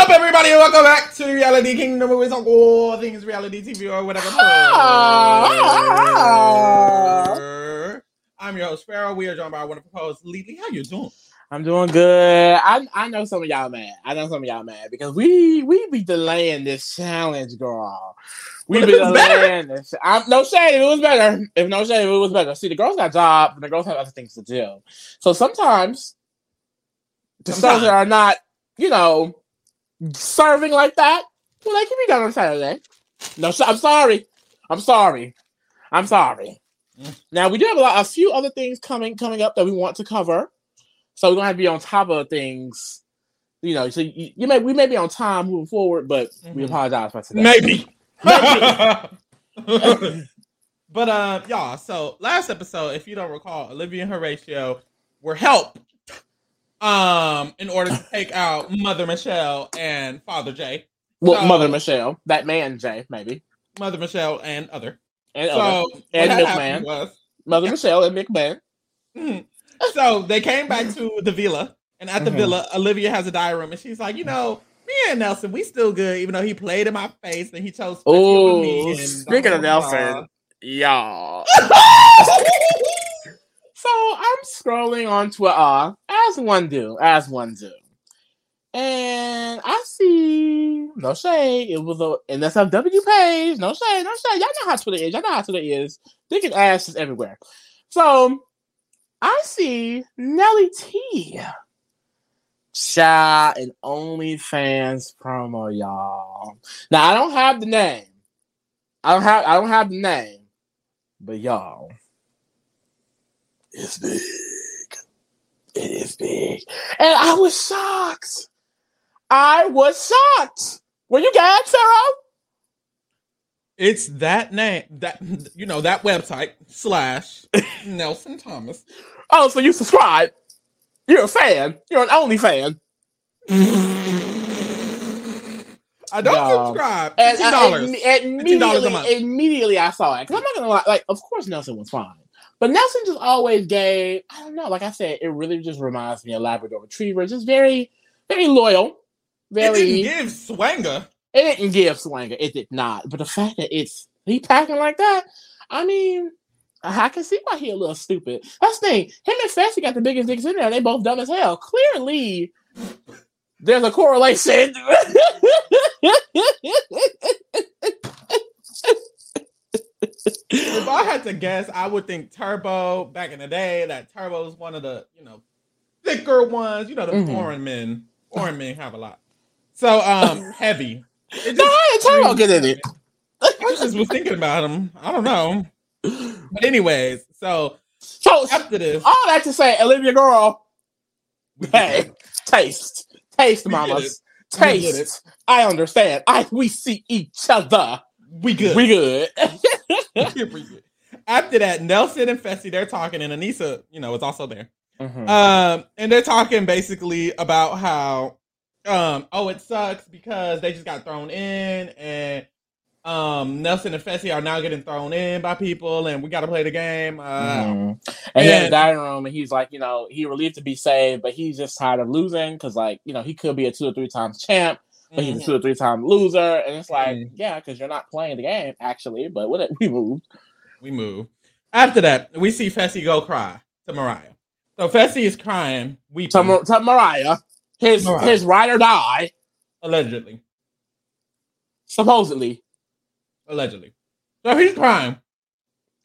up, everybody, welcome back to Reality Kingdom, where we talk all things reality TV or whatever. I'm your host, Pharaoh. We are joined by our wonderful host, Lily. How you doing? I'm doing good. I I know some of y'all mad. I know some of y'all mad because we we be delaying this challenge, girl. We be it's better? delaying this. I'm no shade. If it was better, if no shade, if it was better. See, the girls got jobs, and the girls have other things to do. So sometimes the shows are not, you know, serving like that, well, they can be done on Saturday. No, I'm sorry. I'm sorry. I'm sorry. Mm. Now we do have a, lot, a few other things coming coming up that we want to cover, so we're gonna have to be on top of things. You know, so you, you may we may be on time moving forward, but we Mhm. apologize for today. Maybe. but uh y'all, so last episode, if you don't recall, Olivia and Horatio were helped um in order to take out Mother Michelle and Father Jay. Well, So- Mother Michelle, that man Jay, maybe, Mother Michelle and other. and So other. And had McMahon. was Mother Michelle and McMahon. Mhm. so they came back to the villa, and at the Mhm. villa, Olivia has a diary room, and she's like, you know, me and Nelson, we still good, even though he played in my face and he chose. Me Oh, and speaking of blah, blah, Nelson, y'all. So I'm scrolling on Twitter, as one do, as one do. And I see no shade. It was a NSFW page. No shade, no shade. Y'all know how Twitter is. Y'all know how Twitter is. And ass is everywhere. So I see Nelly T. Shy and OnlyFans promo, y'all. Now I don't have the name. I don't have I don't have the name. But y'all, it's big. It is big. And I was shocked. I was shocked. Were you gagged, Sarah? It's that name that you know that website slash Nelson Thomas. Oh, so you subscribe. You're a fan. You're an only fan. I don't No. subscribe. And uh, dollars. imme- $15 a immediately, month. immediately I saw it. Because I'm not gonna lie, like, of course Nelson was fine. But Nelson just always gave, I don't know, like I said, it really just reminds me of Labrador Retriever. Just very, very loyal. It Very didn't give Swanger. It didn't give Swanger. It did not. But the fact that it's he packing like that, I mean, I can see why he a little stupid. That's the thing. Him and Fessy got the biggest dicks in there. They both dumb as hell. Clearly, there's a correlation. If I had to guess, I would think Turbo back in the day. That Turbo is one of the you know thicker ones. You know the Mhm. foreign men. Foreign men have a lot. So um heavy. It no, I ain't Turbo get in it. I just was thinking about him. I don't know. But anyways, so So after this, all that to say, Olivia girl, hey, taste, taste, mamas, taste. I understand. I we see each other. we good. We good. After that, Nelson and Fessy they're talking, and Aneesa, you know, is also there. Mhm. Um, and they're talking basically about how, um, oh, it sucks because they just got thrown in, and um, Nelson and Fessy are now getting thrown in by people, and we got to play the game. Uh, Mhm. And he had a dining room, and he's like, you know, he relieved to be saved, but he's just tired of losing because, like, you know, he could be a two or three times champ, but he's a mhm. two or three time loser, and it's like, Mhm. yeah, because you're not playing the game actually. But what we moved. We move. After that, we see Fessy go cry to Mariah. So Fessy is crying, weeping, to, Mar- to Mariah, his Mariah. his ride or die, allegedly, supposedly. allegedly. So he's crying.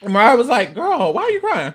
And Mariah was like, "Girl, why are you crying?"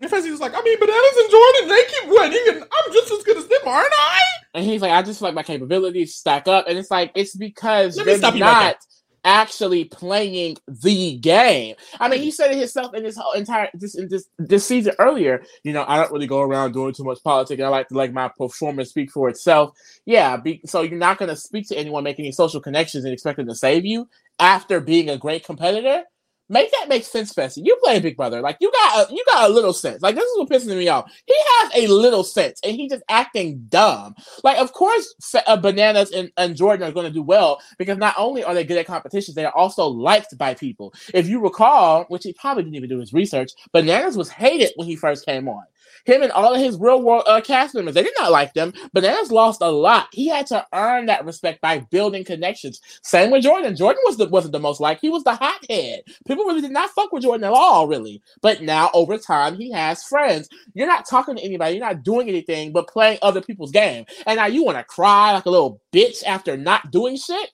And Fessy was like, "I mean, Bananas and Jordan, they keep winning, and I'm just as good as them, aren't I?" And he's like, I just feel like my capabilities stack up. And it's like, it's because Let they're not actually playing the game. I mean, he said it himself in this whole entire this in this this season earlier. You know, I don't really go around doing too much politics. I like to like my performance speak for itself. Yeah, be, so you're not going to speak to anyone, make any social connections, and expect them to save you after being a great competitor. Make that make sense, Fessy. You play Big Brother, like you got a, you got a little sense. Like this is what pisses me off. He has a little sense, and he's just acting dumb. Like, of course, uh, Bananas and, and Jordan are going to do well because not only are they good at competitions, they are also liked by people. If you recall, which he probably didn't even do his research, Bananas was hated when he first came on. Him and all of his real world uh, cast members, they did not like them. Bananas lost a lot. He had to earn that respect by building connections. Same with Jordan. Jordan was the, wasn't the most liked. He was the hothead. People really did not fuck with Jordan at all, really. But now, over time, he has friends. You're not talking to anybody. You're not doing anything but playing other people's game. And now you want to cry like a little bitch after not doing shit?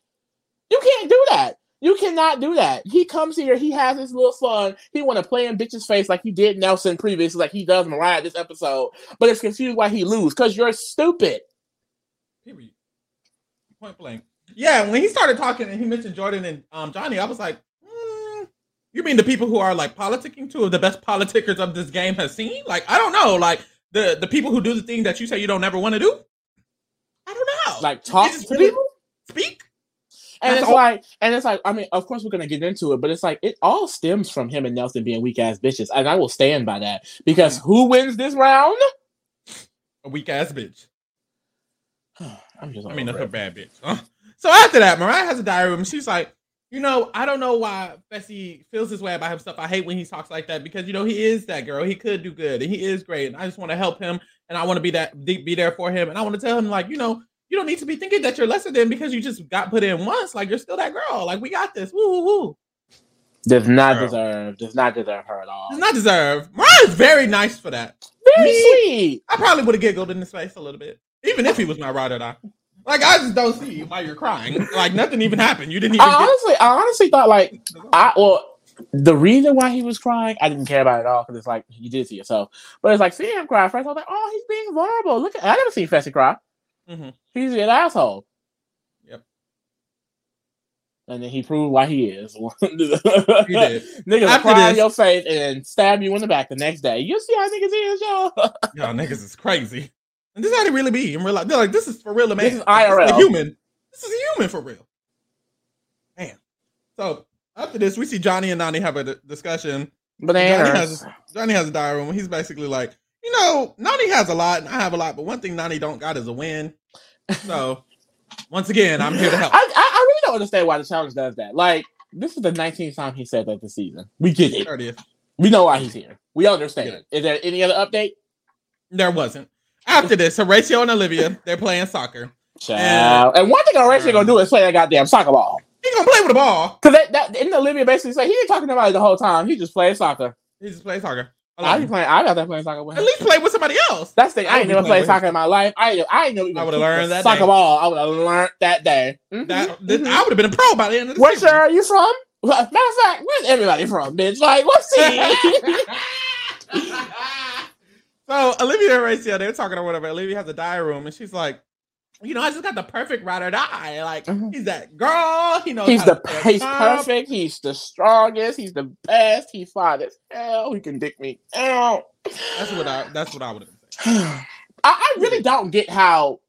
You can't do that. You cannot do that. He comes here, he has his little fun. He want to play in bitch's face like he did Nelson previously, like he does Mariah this episode. But it's confused why he lose because you're stupid. Period. Point blank. Yeah, when he started talking and he mentioned Jordan and um, Johnny, I was like, mm, you mean the people who are like politicking, two of the best politickers of this game has seen? Like, I don't know. Like the the people who do the thing that you say you don't ever want to do. I don't know. Like talk to people, speak. And That's it's all- like, and it's like, I mean, of course we're gonna get into it, but it's like it all stems from him and Nelson being weak ass bitches, and I will stand by that because who wins this round? A weak ass bitch. I'm just. I mean, that's a bad bitch. Huh? So after that, Mariah has a diary room. She's like, you know, I don't know why Fessy feels this way about himself. I hate when he talks like that because you know he is that girl. He could do good and he is great, and I just want to help him and I want to be that be be there for him and I want to tell him like, you know, you don't need to be thinking that you're lesser than because you just got put in once. Like you're still that girl. Like we got this. Woo woo woo. Does not Girl. deserve. Does not deserve her at all. Does not deserve. Mariah's very nice for that. Very Me? sweet. I probably would have giggled in his face a little bit, even if he was my ride or die. Like I just don't see why you're crying. Like nothing even happened. You didn't even. I get- honestly, I honestly thought like I well, the reason why he was crying, I didn't care about it at all because it's like you did it to yourself. But it's like seeing him cry first, I was like, oh, he's being vulnerable. Look, at, I never seen Fessy cry. Mhm. He's an asshole. Yep. And then he proved why he is. he did. Niggas cry in your face and stab you in the back the next day. You see how niggas is, y'all. Y'all niggas is crazy. And this is how they really be in real life. They're like, this is for real, man. This is IRL. a human. This is a human for real. Man. So after this, we see Johnny and Nany have a d- discussion. Johnny Bananas. has, Johnny has a diary room. He's basically like, know, Nany has a lot and I have a lot, but one thing Nany don't got is a win. So once again, I'm here to help. I, I, I really don't understand why the challenge does that. Like, this is the 19th time he said that this season. We get it. 30th. We know why he's here. We understand. Yeah. Is there any other update? There wasn't. After this, Horatio and Olivia, they're playing soccer. Child. And one thing Horatio gonna do is play that goddamn soccer ball. He gonna play with the ball. Cause that, that didn't Olivia basically say he ain't talking about it the whole time. He just plays soccer. He just plays soccer. I be playing. I got that playing soccer with At least play with somebody else. That's the thing. I I ain't would never played soccer in my life. I ain't- I ain't never even I would've learned that soccer day. ball. I would have learned that day. Mhm, That, mhm. I would have been a pro by the end of the Where are you from? Well, Matter of fact, where's everybody from, bitch? Like, what's he? so Olivia and Horatio, they're talking or whatever. Olivia has a diary room, and she's like, you know, I just got the perfect ride or die. Like Mhm. he's that girl. He knows He's the he's top. perfect. He's the strongest. He's the best. He's fine as hell. He can dick me out. That's what I. That's what I would have said. I, I really don't get how.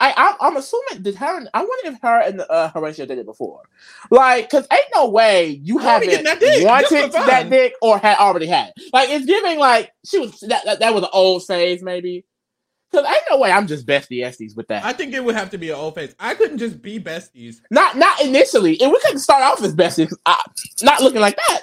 I, I I'm assuming did her. and- I wonder if her and uh, Horatio did it before, like, cause ain't no way you Why are we haven't that dick? Wanted that dick or had already had. Like it's giving like she was that that, that was an old phase maybe. Cause ain't no way I'm just bestie esties with that. I think it would have to be an old face. I couldn't just be besties. not not initially, and we couldn't start off as besties. I, not looking like that.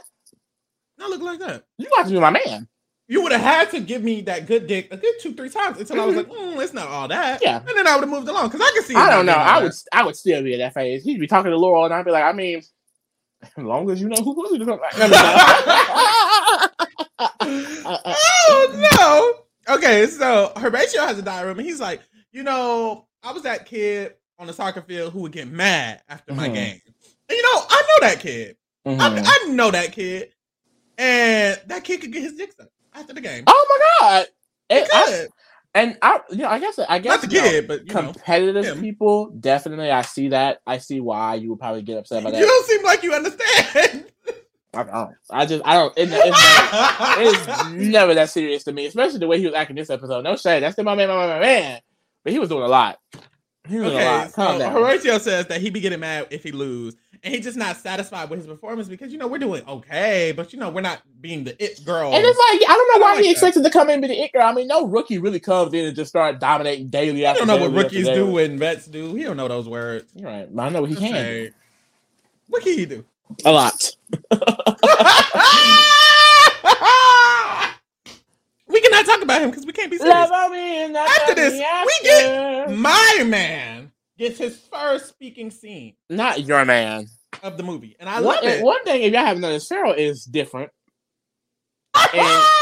Not looking like that. You got to be my man. You would have had to give me that good dick a good two, three times until I was like, mm, it's not all that. Yeah. And then I would have moved along because I can see. I don't know. I that. would I would still be in that phase. He'd be talking to Laurel, and I'd be like, I mean, as long as you know who come back. oh no. Okay, so Horatio has a diary room, and he's like, you know, I was that kid on the soccer field who would get mad after my Mhm. game. And you know, I know that kid. Mhm. I, I know that kid, and that kid could get his dick sucked after the game. Oh my god! He And I, could. and I, you know, I guess, I guess, Not the you know, but know, competitive him. people definitely. I see that. I see why you would probably get upset by that. you don't seem like you understand. I don't. I just, I don't. It, it's, never, it's never that serious to me, especially the way he was acting this episode. No shade. That's still my man, my man, my man. But he was doing a lot. He was doing a lot. Calm so down. Horatio says that he'd be getting mad if he lose, and he's just not satisfied with his performance because you know we're doing okay, but you know we're not being the it girl. And it's like I don't know I why like he that. expected to come in and be the it girl. I mean, no rookie really comes in and just start dominating daily I don't know what daily after rookies daily. do and vets do. He don't know those words. You're right, I know what he Just can. say, What can he do? A lot. we cannot talk about him because we can't be serious. Love on me and After after this, we get my man gets his first speaking scene not your man. of the movie, and I One, love it. one thing, if y'all haven't noticed, Pharaoh is different. and-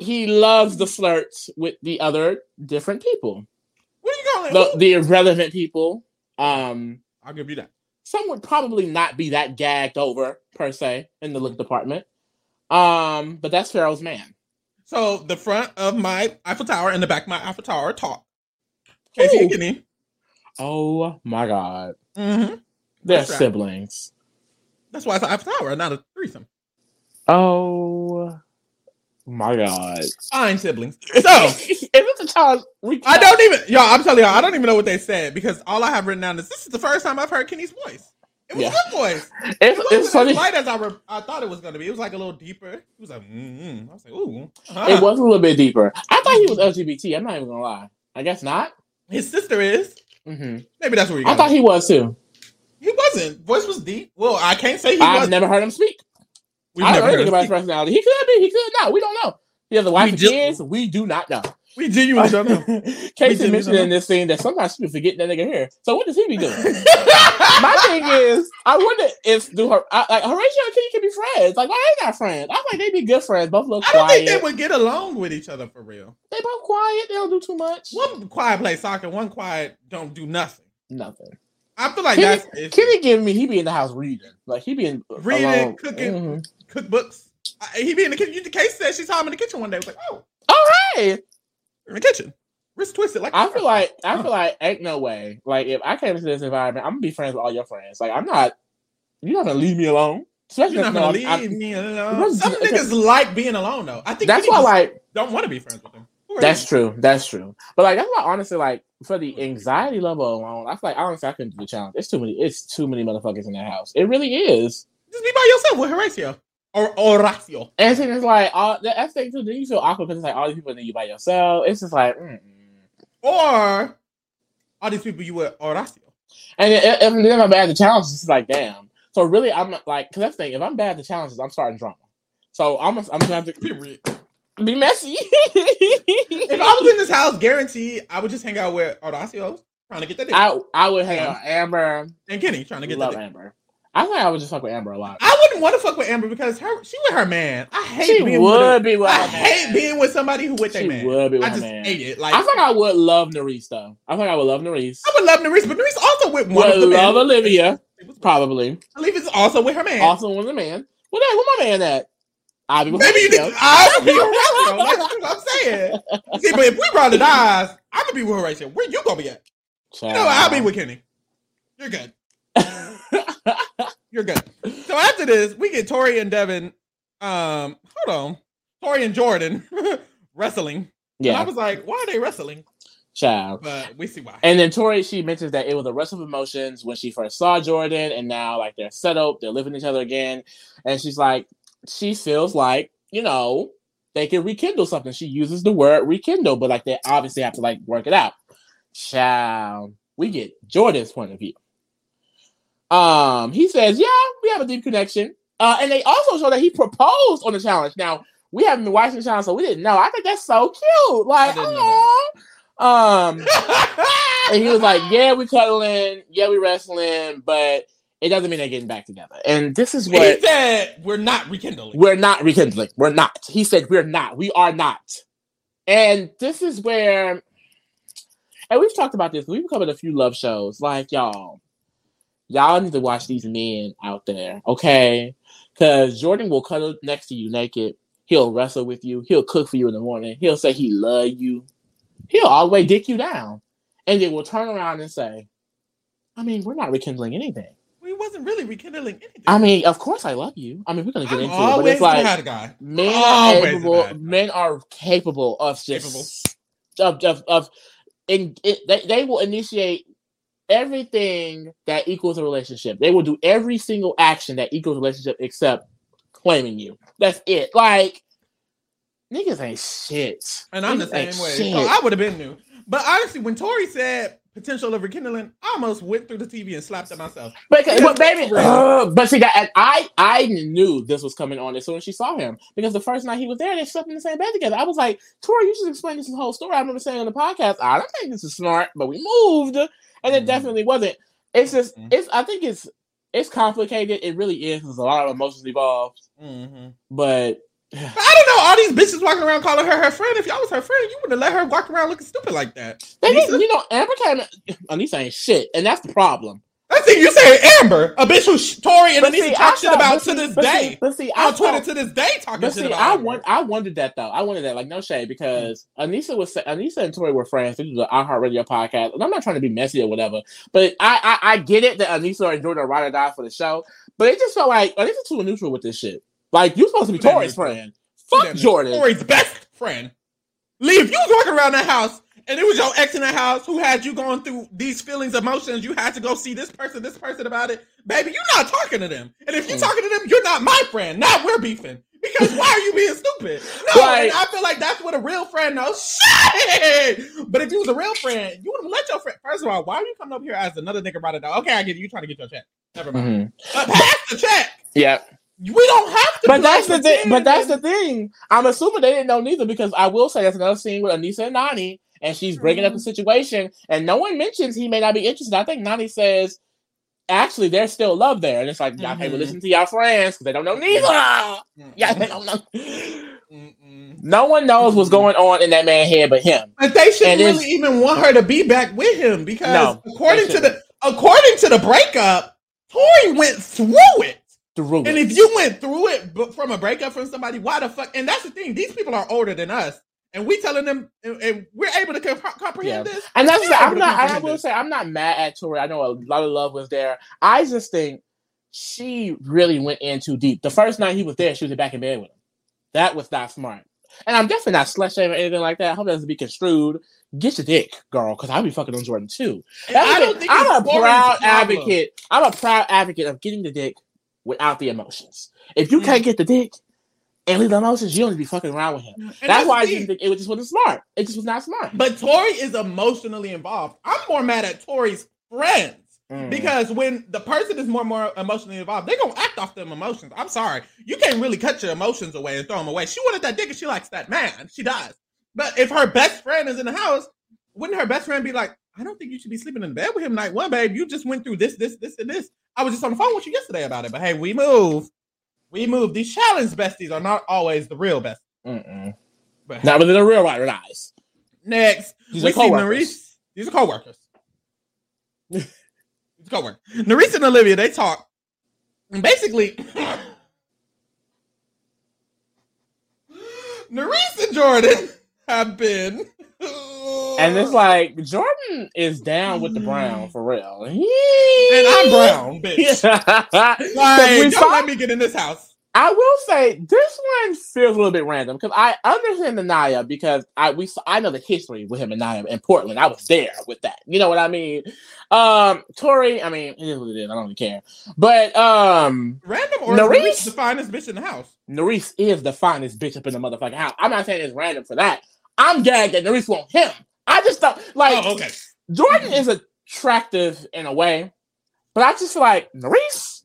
He loves the flirts with the other different people, what are you calling the, the irrelevant people. Um, I'll give you that. Some would probably not be that gagged over per se in the look department. Um, but that's Pharaoh's man. So the front of my Eiffel Tower and the back of my Eiffel Tower talk. Casey and Kenny. Oh my god, Mm-hmm. they're That's right. siblings. That's why it's an Eiffel Tower, not a threesome. Oh my god. Fine siblings. So So if it's a child, we I don't even, y'all. I'm telling y'all, I don't even know what they said because all I have written down is this is the first time I've heard Kenny's voice. It was Yeah. good voice. It's, It wasn't funny. as light as I, re- I thought it was going to be. It was like a little deeper. It was like, mm-hmm. I was like, ooh. uh-huh. It was a little bit deeper. I thought he was LGBT. I'm not even gonna lie. I guess not. His sister is. hmm Maybe that's where you got I thought it. he was too. He wasn't. Voice was deep. Well, I can't say he I've was. never heard him speak. We've I don't know heard anything him about his speak. personality. He could be. He could not. We don't know. He has a wife We and kids. We do not know. We genuinely don't know. Casey mentioned in this scene that sometimes be forgetting that nigga here. So what does he be doing? My thing is, I wonder if do her I, like Horatio and Kenny can be friends. Like why they not friends? I feel like they be good friends. Both look I don't quiet. think they would get along with each other for real. They both quiet. They don't do too much. One quiet play soccer, one quiet don't do nothing. Nothing. I feel like Kenny, that's. Kenny giving me he be in the house reading. Like he be in Reading, alone. cooking. Mhm. Cookbooks. I, he be in the kitchen. The case said she saw him in the kitchen one day. I was like, oh, Oh hey, in the kitchen. Wrist twisted. Like I feel like I feel like ain't no way. Like if I came into this environment, I'm gonna be friends with all your friends. Like I'm not. You're not gonna leave me alone. Especially you're not gonna leave I'm- me alone. Some niggas like being alone though. I think That's why, like, don't want to be friends with are that's true. That's true. But like, that's why, honestly, like, for the anxiety level alone, I feel like honestly, I couldn't do the challenge. It's too many. It's too many motherfuckers in that house. It really is. Just be by yourself with Horatio or Horacio. And it's like all the thing too. Then you feel awkward because it's like all these people, and then you by yourself. It's just like, mm. Or all these people you with Horacio. and if, if then I'm bad at the challenges, it's like, damn. So really, I'm like, because that's the thing. If I'm bad at the challenges, I'm starting drama. So I'm, I'm gonna have to Period. be messy. If I was in this house, guaranteed I would just hang out with Horacio trying to get that dick. I I would hang out Amber. and Kenny trying to get that Love. Amber. I think I would just fuck with Amber a lot. I wouldn't want to fuck with Amber because her she with her man. I hate She being would with be with I her man. hate being with somebody who with their She man. would be with I just man. hate it. Like I think I would love Nurys though. I think I would love Nurys. I would love Nurys, but Nurys also with one of Would the men. love Olivia, probably. I believe it's also with her man. Also with a man. What that? What my man at? I'll be with Maybe you Horatio. need. I be Horatio. Like, that's what I'm saying. See, but if we brought the eyes, I'm gonna be with Horatio. Where you gonna be at? You know, I'll be with Kenny. You're good. You're good. So after this, we get Tori and Devin. Um, hold on, Tori and Jordan wrestling. And I was like, why are they wrestling? child. But we see why. And then Tori, she mentions that it was a rush of emotions when she first saw Jordan, and now like they're settled, they're living each other again, and she's like, she feels like you know they can rekindle something. She uses the word rekindle, but like they obviously have to like work it out. Child, we get Jordan's point of view. Um, he says, "Yeah, we have a deep connection," uh, and they also show that he proposed on the challenge. Now we haven't been watching the challenge, so we didn't know. I think that's so cute. Like, I didn't know aw. um, and he was like, "Yeah, we cuddling, yeah, we wrestling, but it doesn't mean they're getting back together." And this is what he said we're not rekindling. we're not rekindling. We're not. He said we're not. We are not. And this is where, and we've talked about this. We've covered a few love shows. Like y'all, y'all need to watch these men out there, okay? Because Jordan will cuddle next to you naked. He'll wrestle with you. He'll cook for you in the morning. He'll say he love you. He'll always dick you down, and then we'll turn around and say, "I mean, we're not rekindling anything." we wasn't really rekindling anything. I mean, of course I love you. I mean, we're gonna get I'm into it, but it's like had a guy. men are Always capable. bad. Men are capable of just of of, of in, it, they, they will initiate everything that equals a relationship. They will do every single action that equals a relationship except claiming you. That's it. Like niggas ain't shit. And I'm the same way. shit. So I would have been new. But honestly, when Tori said potential of rekindling, I almost went through the TV and slapped at myself. But, but baby, uh, but see that and I I knew this was coming on as soon as she saw him because the first night he was there, they slept in the same bed together. I was like, Tori, you should explain this whole story. I remember saying on the podcast, I don't think this is smart, but we moved, and it Mhm. definitely wasn't. It's just Mhm. it's I think it's it's complicated. It really is. There's a lot of emotions involved, Mhm. but I don't know. All these bitches walking around calling her her friend. If y'all was her friend, you wouldn't have let her walk around looking stupid like that. they didn't, you know, Amber came. Aneesa ain't shit, and that's the problem. I think you saying Amber, a bitch who Tori and Aneesa talk shit about to this see- day. But see, I On Twitter to this day talking shit see, about I want, I wondered that though. I wanted that, like no shade, because Aneesa was Aneesa and Tori were friends. They do the iHeartRadio podcast, and I'm not trying to be messy or whatever. But I, I, I get it that Aneesa and Jordan ride or die for the show, but it just felt like Aneesa too neutral with this shit. Like you supposed to be Tori's friend. Fuck Jordan. Tori's best friend. Leave you was walking around the house and it was your ex in the house who had you going through these feelings, emotions, you had to go see this person, this person about it, baby, you're not talking to them. And if you're Mm. talking to them, you're not my friend. Now we're beefing. Because why are you being stupid? No, Right. I feel like that's what a real friend knows. Shit! But if you was a real friend, you would have let your friend. First of all, why are you coming up here as another nigga about it? Okay, I get it. You trying to get your check. Never mind. Mhm. But pass the check. Yeah, We don't have to. but that's the thing. But that's the thing. I'm assuming they didn't know neither because I will say that's another scene with Aneesa and Nany, and she's bringing up the situation, and no one mentions he may not be interested. I think Nany says, actually, there's still love there, and it's like y'all can't Mhm. listen to y'all friends because they don't know neither. Yeah, they don't know. Mm-mm. No one knows what's going on in that man's head but him. But they shouldn't really even want her to be back with him because No, according to the according to the breakup, Tori went through it. Through And it. if you went through it from a breakup from somebody, why the fuck? And that's the thing; these people are older than us, and we telling them, and, and we're able to comp- comprehend Yeah. this. And that's the, I'm not. I will it. say I'm not mad at Tori. I know a lot of love was there. I just think she really went in too deep. The first night he was there, she was back in bed with him. That was not smart. And I'm definitely not slut shaming or anything like that. I hope that doesn't be construed. Get your dick, girl, because I'll be fucking on Jordan too. I don't think I'm a proud advocate. I'm a proud advocate of getting the dick without the emotions. If you Mm. can't get the dick and leave the emotions, you don't need to be fucking around with him. And That's, why I didn't think it was just wasn't smart. It just was not smart. But Tori is emotionally involved. I'm more mad at Tori's friends. Mm. Because when the person is more and more emotionally involved, they're gonna act off them emotions. I'm sorry. You can't really cut your emotions away and throw them away. She wanted that dick and she likes that man. She does. But if her best friend is in the house, wouldn't her best friend be like, I don't think you should be sleeping in bed with him night one, babe. You just went through this, this, this, and this. I was just on the phone with you yesterday about it. But hey, we move. We move. These challenge besties are not always the real best. Mm-mm. But Not within the real right eyes. next, These we are see coworkers. Nurys. These are co-workers. These are co-workers. Nurys and Olivia, they talk. And basically, Nurys and Jordan have been. And it's like Jordan is down with the brown for real. And I'm brown, bitch. Like, Like, we don't saw- let me get in this house. I will say this one feels a little bit random because I understand the Nia because I we saw, I know the history with him and Nia in Portland. I was there with that. You know what I mean? Um Tori, I mean, it is what it is. I don't really care. But um Random or Nurys? Nurys the finest bitch in the house. Nurys is the finest bitch up in the motherfucking house. I'm not saying it's random for that. I'm gagged that Nurys want him. I just thought like Oh, okay. Jordan is attractive in a way, but I just feel like Nurys,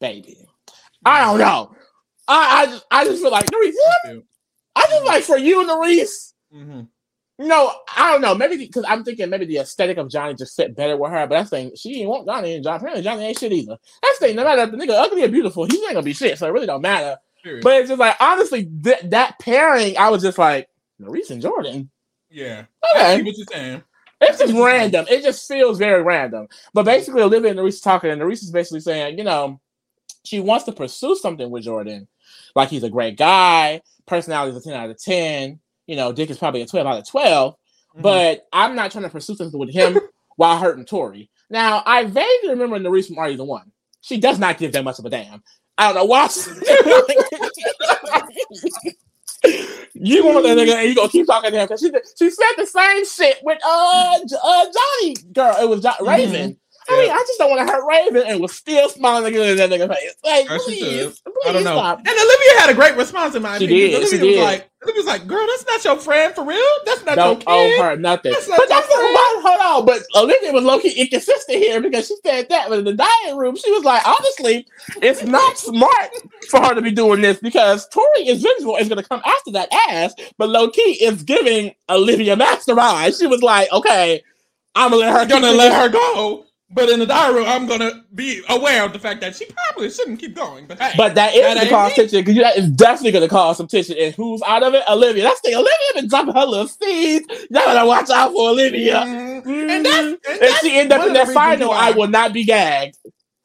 baby. I don't know. I I just, I just feel like Nurys. I just like for you, Nurys. Mm-hmm. No, I don't know. Maybe because I'm thinking maybe the aesthetic of Johnny just fit better with her. But that's thing she ain't want Johnny and Johnny. Apparently Johnny ain't shit either. That's the thing. No matter if the nigga ugly or beautiful, he's not gonna be shit. So it really don't matter. But it's just like honestly, th- that pairing, I was just like Nurys and Jordan. Yeah, Okay. what you're saying. It's just random. It just feels very random. But basically, Olivia and Nurys talking, and Nurys is basically saying, you know, she wants to pursue something with Jordan. Like he's a great guy, personality is a 10 out of 10. You know, Dick is probably a 12 out of 12. Mm-hmm. But I'm not trying to pursue something with him while hurting Tori. Now, I vaguely remember Nurys from Are You the One? She does not give that much of a damn. I don't know why. you want that nigga and you gonna keep talking to him because she, she said the same shit with uh, uh Johnny girl. It was jo- Raven. I mean, I just don't want to hurt Raven and was still smiling again in that nigga face. Like, Or she please, please I don't know. stop. And Olivia had a great response in my She opinion. did, Olivia she was did. like, Olivia was like, "Girl, that's not your friend for real. That's not Don't your owe kid." her nothing. That's not But that's your friend. what, hold on. But Olivia was low key inconsistent here because she said that, but in the dining room, she was like, honestly, it's not smart for her to be doing this because Tori is visual is going to come after that ass, but low key is giving Olivia mastermind. She was like, okay, I'm gonna let her. Gonna let her go. But in the diary room, I'm gonna be aware of the fact that she probably shouldn't keep going. But hey, But that is That to cause tension because that is definitely going to cause some tension. And who's out of it? Olivia. That's the Olivia been dropping her little seeds. Y'all gotta watch out for Olivia. Mhm. and that's and If that's she end up in that final, I will not be gagged.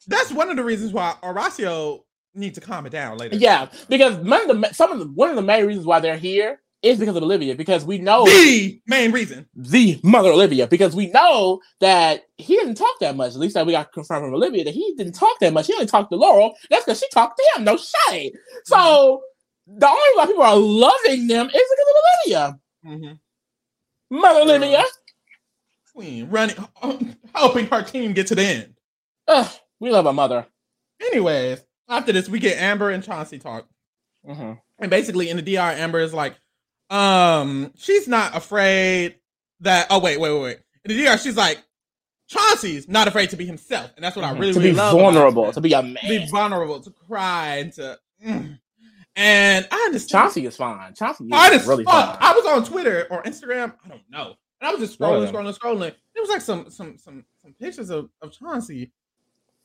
That's one of the reasons why Horacio needs to calm it down later. Yeah, because one of the some of the one of the main reasons why they're here is because of Olivia. Because we know the main reason. the mother Olivia. Because we know that he didn't talk that much. At least that we got confirmed from Olivia that he didn't talk that much. He only talked to Laurel. That's because she talked to him. No shade. So the only why people are loving them is because of Olivia. Mm-hmm. Mother Olivia. Queen running, helping her team get to the end. Ugh, we love our mother. Anyways, after this, we get Amber and Chauncey talk. Mhm. And basically in the DR, Amber is like, um, she's not afraid that oh wait, wait, wait, wait. In the DR, she's like, Chauncey's not afraid to be himself. And that's what I really, Mm-hmm. to really be love. vulnerable, to be a man, to be vulnerable, to cry and to mm. and I understand Chauncey is fine. Chauncey is Hard as really fuck. fine. I was on Twitter or Instagram. I don't know. And I was just scrolling, Yeah. scrolling, scrolling. There was like some some some some pictures of, of Chauncey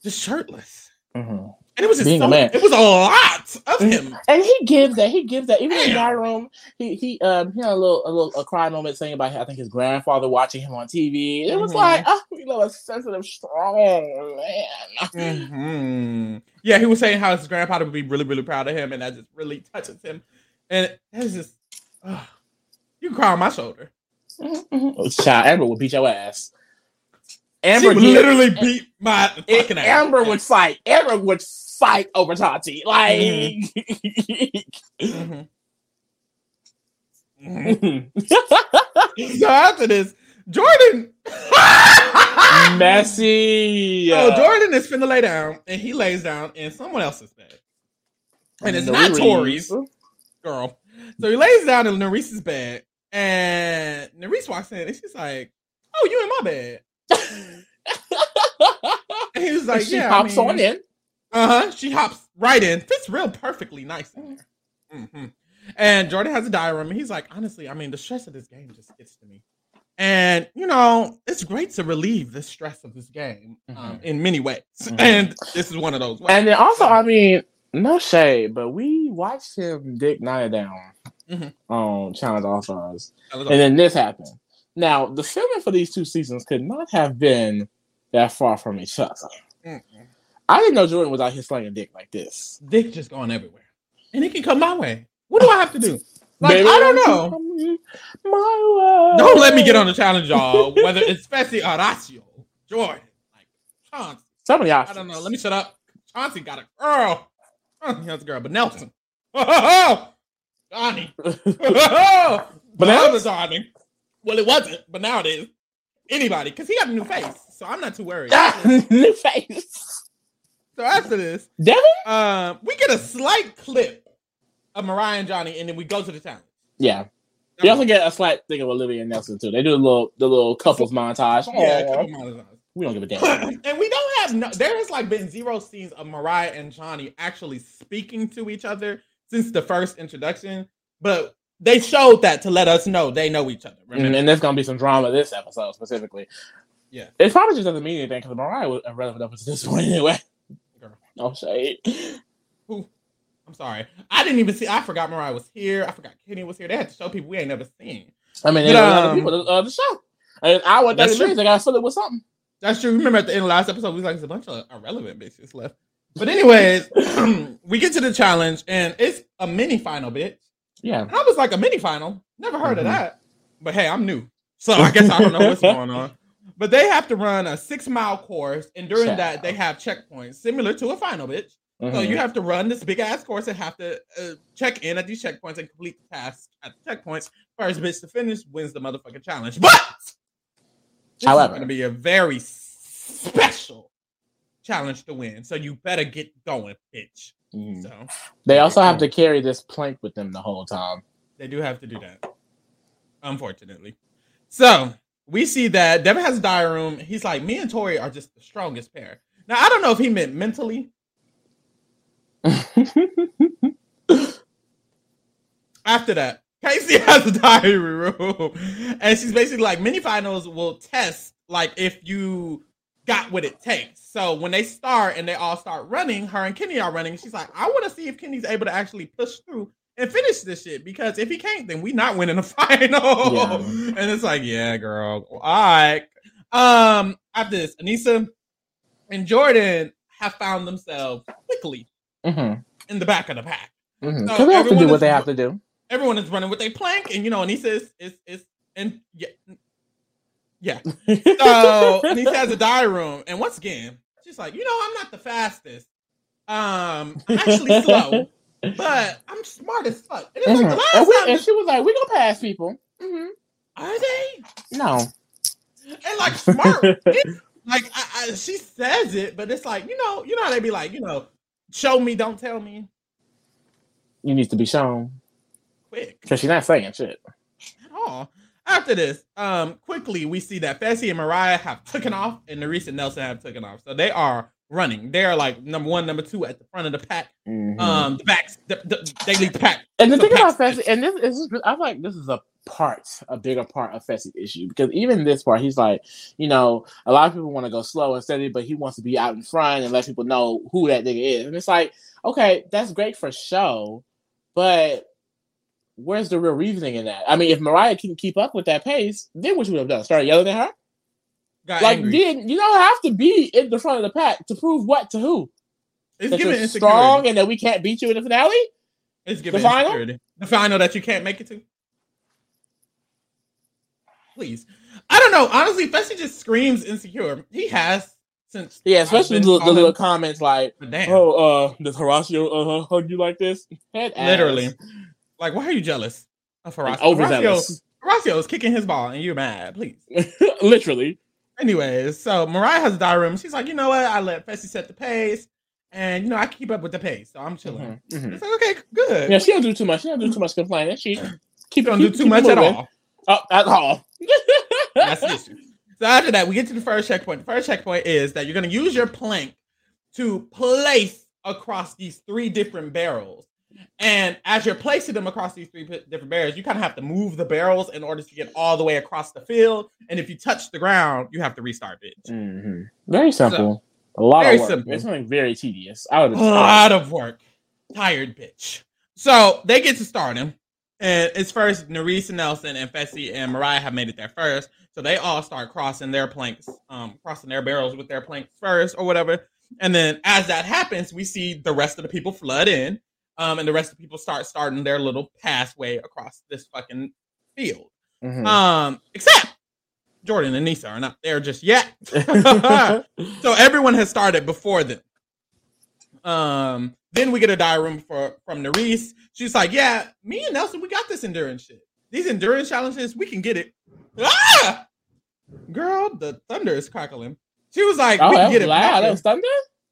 just shirtless. Mhm. And it was just Being so, a man. it was a lot of him. And he gives that. He gives that. Even in the Damn. diary room, he he um he had a little a little a cry moment saying about I think his grandfather watching him on TV. It was Mhm. like, oh, we love a sensitive, strong man. Mhm. Yeah, he was saying how his grandpa would be really, really proud of him, and that just really touches him. And it's just, ugh. you can cry on my shoulder. Mhm. Child, Amber would beat your ass. She Amber would did- literally beat my it- fucking ass. Amber would fight. Amber would fight over Tati. Like Mhm. Mhm. so after this, Jordan. messy. So Jordan is finna lay down, and he lays down in someone else's bed. And it's not Tori's girl. So he lays down in Nurys's bed, and Nurys walks in, and she's like, "Oh, you in my bed?" And he was like, she "Yeah." pops on in. Uh huh. She hops right in. Fits real perfectly nice in there. hmm And Jordan has a diary and he's like, honestly, I mean, the stress of this game just gets to me. And you know, it's great to relieve the stress of this game um, Mhm. in many ways, Mhm. and this is one of those ways. And then also, I mean, no shade, but we watched him dick Nia down Mhm. on Challenge All Stars, and then this happened. Now, the filming for these two seasons could not have been that far from each other. Mm-mm. I didn't know Jordan was out here slinging dick like this. dick just going everywhere, and it can come my way. What do I have to do? Like Baby, I don't know. My way. Don't let me get on the challenge, y'all. Whether it's Fessy, Horacio, Jordan, like Chauncey. Some of y'all. I don't know. Let me shut up. Chauncey got a girl. Oh, he has a girl, but Nelson. Oh, Johnny. Oh, But the now- other Johnny. Well, it wasn't, but now it is. Anybody, because he got a new face, so I'm not too worried. New face. so after this, Devin? um, we get a slight clip of Mariah and Johnny, and then we go to the town. Yeah. We also get a slight thing of Olivia and Nelson too. They do a little the little couples montage. yeah, couple months. we don't give a damn. and we don't have no there has like been zero scenes of Mariah and Johnny actually speaking to each other since the first introduction, but they showed that to let us know they know each other. and, Remember? and there's gonna be some drama this episode specifically. Yeah. It probably just doesn't mean anything because Mariah was irrelevant up to this point anyway. Girl. No shade. Who? I'm sorry. I didn't even see I forgot Mariah was here. I forgot Kenny was here. They had to show people we ain't never seen. I mean, But, there's a lot of um, people to uh, the show. And I want That's minutes. They gotta fill it with something. That's true. Remember at the end of last episode, we was like, there's a bunch of irrelevant bitches left. But anyways, we get to the challenge and it's a mini final, bitch. Yeah. I was like, a mini final? Never heard Mhm. of that. But hey, I'm new. So I guess I don't know what's going on. But they have to run a six mile course. And during Child. that, they have checkpoints similar to a final, bitch. So Mhm. you have to run this big ass course and have to uh, check in at these checkpoints and complete the tasks at the checkpoints. First bitch to finish wins the motherfucking challenge. But this However. is going to be a very special challenge to win. So you better get going, bitch. Mhm. So They also have to carry this plank with them the whole time. they do have to do that. Unfortunately. So we see that Devin has a diary room. He's like, me and Tori are just the strongest pair. Now I don't know if he meant mentally. After that, Casey has a diary room, and she's basically like, mini finals will test like if you got what it takes. So when they start and they all start running, her and Kenny are running. She's like, I want to see if Kenny's able to actually push through and finish this shit because if he can't, then we not winning the final. Yeah. and it's like, yeah, girl, all right. Um, after this, Aneesa and Jordan have found themselves quickly Mhm. in the back of the pack Mhm. So they have to everyone do what is- they have to do. everyone is running with a plank, and you know, Aneesa is is, is and yeah, yeah. So he has a diary room, and once again, she's like, you know, I'm not the fastest. Um, I'm actually slow, but I'm smart as fuck. And it's like the last and, we, time, and she was like, "We gonna pass people." Mm-hmm. are they? No, And like smart, like I, I, she says it, but it's like you know, you know how they be like, you know, show me, don't tell me, you need to be shown quick. because she's not saying shit. at all. After this, um, quickly we see that Fessy and Mariah have taken off, and Nerissa and Nelson have taken off. So they are running. They are like number one, number two at the front of the pack. Mhm. Um, the backs, the, the, they lead the pack. And the So thing about Fessy, and this is, I feel like this is a part, a bigger part of Fessy's issue because even this part, he's like, you know, a lot of people want to go slow and steady, but he wants to be out in front and let people know who that nigga is. And it's like, okay, that's great for show, but where's the real reasoning in that? I mean, if Mariah can keep up with that pace, then what you would have done? Started yelling at her? Got like, angry. then you don't have to be in the front of the pack to prove what to who. it's That giving strong and that we can't beat you in the finale. It's giving The final? insecurity. The final that you can't make it to. Please, I don't know. Honestly, Fessy just screams insecure. He has since. Yeah, especially the, the little comments like, damn, "Oh, uh, does Horacio uh hug you like this?" Head ass. Like, why are you jealous of Horacio? Horacio, overzealous. Horacio is kicking his ball, and you're mad. Please. literally. Anyways, so Mariah has a diary room. She's like, you know what? I let Fessy set the pace, and you know I keep up with the pace, so I'm chilling. Mhm, mhm. It's like, okay, good. Yeah, she don't do too much. She don't do too much complaining. She keep don't keep- do too much at all. Oh, at all. That's the issue. So after that, we get to the first checkpoint. The first checkpoint is that you're going to use your plank to place across these three different barrels. And as you're placing them across these three different barrels, you kind of have to move the barrels in order to get all the way across the field. And if you touch the ground, you have to restart it. Mhm. Very simple. a lot very of work. simple. It's something very tedious. I would A lot of work. Tired bitch. So they get to start him. And it's first Nerissa Nelson and Fessy and Mariah have made it there first. So they all start crossing their planks, um, crossing their barrels with their planks first or whatever. And then as that happens, we see the rest of the people flood in. Um, and the rest of the people start starting their little pathway across this fucking field. Mhm. Um, except Jordan and Nisa are not there just yet. so everyone has started before them. Um, then we get a diary room for from Nurys. She's like, "Yeah, me and Nelson, we got this endurance shit. These endurance challenges, we can get it." Ah, girl, the thunder is crackling. She was like, oh, "We can get it." loud. back." That was thunder.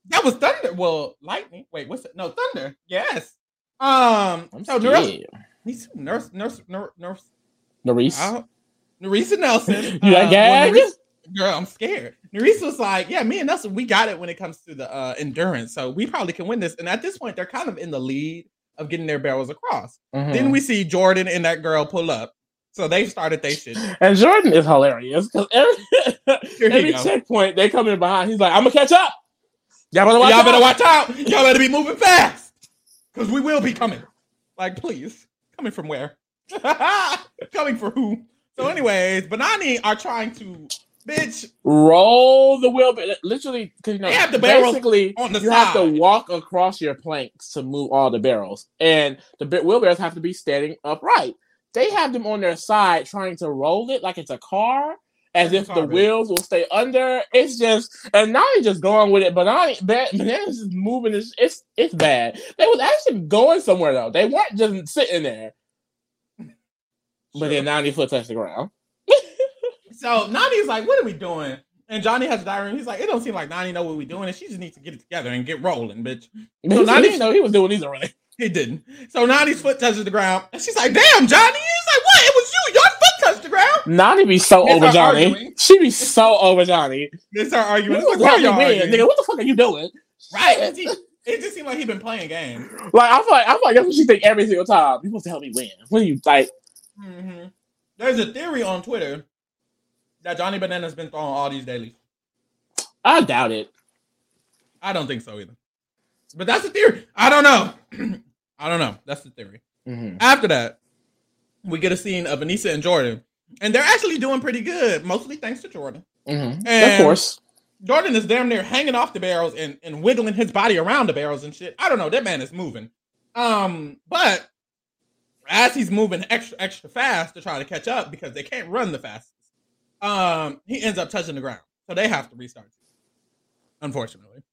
That was thunder. Well, lightning. Wait, what's it? No, thunder. Yes. Um. I'm so nurse, nurse, nurse, nurse, nurse. Nurys. Uh, Nelson. You uh, gagged? Girl, I'm scared. Nerissa was like, "Yeah, me and Nelson, we got it when it comes to the uh, endurance, so we probably can win this." And at this point, they're kind of in the lead of getting their barrels across. Mhm. Then we see Jordan and that girl pull up, so they started they shit. And Jordan is hilarious because every, every checkpoint they come in behind. He's like, "I'm gonna catch up." Y'all better watch Y'all out. better watch out. Y'all better be moving fast, because we will be coming. Like, please, coming from where? coming for who? So, anyways, Banani are trying to, bitch. Roll the wheel, but literally, because you know, They have the barrels basically, on the you have to walk across your planks to move all the barrels, and the ba- wheelbarrows have to be standing upright. They have them on their side trying to roll it like it's a car, as if the wheels will stay under. It's just, and now he's just going with it. But now Banana's just moving. It's, it's it's bad. They was actually going somewhere though. They weren't just sitting there. But then Nany foot touched the ground. So Nany's like, what are we doing? And Johnny has a diary. He's like, it don't seem like Nany know what we're doing, and she just needs to get it together and get rolling, bitch. So Nany- didn't know he was doing either, really. He didn't. So Nany's foot touches the ground, and she's like, "Damn, Johnny!" He's like, "What? It was you. Your foot ground." Be so over Johnny. arguing. She be so over Johnny. Start You arguing. Like, why are y'all win, nigga. What the fuck are you doing? Right? It, just- it just seemed like he'd been playing games. Like I feel like I feel like that's what she think every single time. You supposed to help me win. What are you like? hmm There's a theory on Twitter that Johnny Banana's been throwing all these dailies. I doubt it. I don't think so either. But that's the theory. I don't know. I don't know. That's the theory. Mm-hmm. After that, we get a scene of Aneesa and Jordan, and they're actually doing pretty good, mostly thanks to Jordan. Mm-hmm. Of course. Jordan is damn near hanging off the barrels and, and wiggling his body around the barrels and shit. I don't know. That man is moving. Um, but as he's moving extra extra fast to try to catch up because they can't run the fastest, um, he ends up touching the ground. So they have to restart. Unfortunately.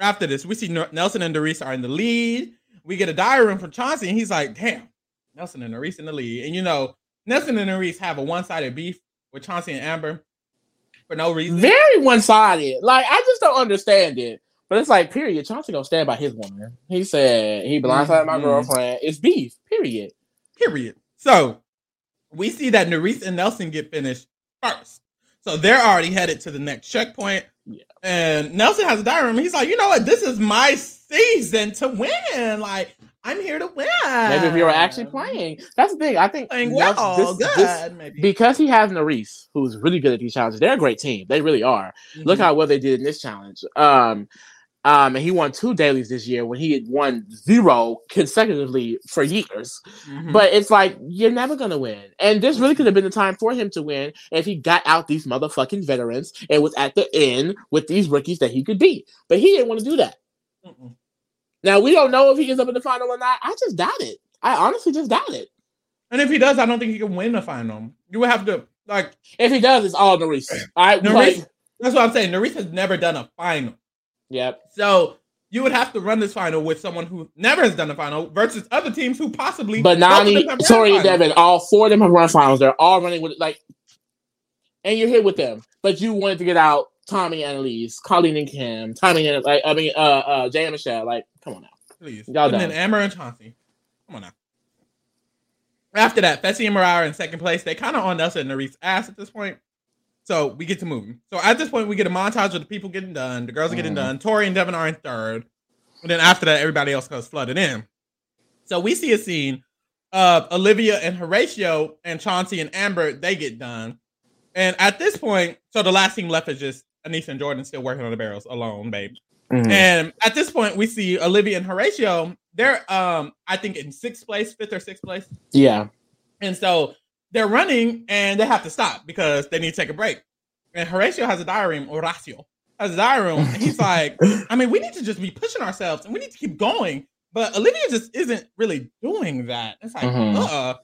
After this, we see Nelson and Nurys are in the lead. We get a diary from Chauncey, and he's like, damn, Nelson and Nurys in the lead. And you know, Nelson and Nurys have a one-sided beef with Chauncey and Amber for no reason. Very one sided. Like I just don't understand it. But it's like, period. Chauncey gonna stand by his woman. He said he blindsided my Mhm. girlfriend. It's beef. Period. Period. So we see that Nurys and Nelson get finished first. So they're already headed to the next checkpoint. Yeah. And Nelson has a diary room. He's like, you know what? This is my season to win. Like, I'm here to win. Maybe if you were actually playing. That's the thing. I think Playing well, this- good. this- maybe. because he has Nurys, who's really good at these challenges. They're a great team. They really are. Look Mhm. how well they did in this challenge. Um, um, and he won two dailies this year when he had won zero consecutively for years. Mhm. But it's like you're never gonna win, and this really could have been the time for him to win if he got out these motherfucking veterans and was at the end with these rookies that he could beat. But he didn't want to do that. Mm-mm. Now we don't know if he ends up in the final or not. I just doubt it. I honestly just doubt it. and if he does, I don't think he can win the final. You would have to like If he does, it's all Nurys. All right, like, that's what I'm saying. Nurys has never done a final. yep. So you would have to run this final with someone who never has done a final versus other teams who possibly. But Nany, Tori, and. Devin, all four of them have run finals. They're all running with like, and you're here with them. But you wanted to get out Tommy and Elise, Colleen and Kim, Tommy and like I mean, uh, uh, Jay and Michelle. Like, come on now. Please. Y'all and then. Amber and Chauncey. Come on now. After that, Fessy and Mariah are in second place. They kind of on Nelson and Nurys ass at this point. So we get to moving. So at this point, we get a montage of the people getting done. The girls are getting Mhm. done. Tori and Devin are in third. And then after that, everybody else goes flooded in. So we see a scene of Olivia and Horacio and Chauncey and Amber. They get done. And at this point, so the last team left is just Aneesa and Jordan still working on the barrels alone, babe. Mm-hmm. And at this point, we see Olivia and Horacio. They're, um, I think, in sixth place, fifth or sixth place, Yeah. and so they're running and they have to stop because they need to take a break. And Horacio has a diary room. Horacio has a diary. And he's like, I mean, we need to just be pushing ourselves and we need to keep going. But Olivia just isn't really doing that. It's like, Mhm. uh.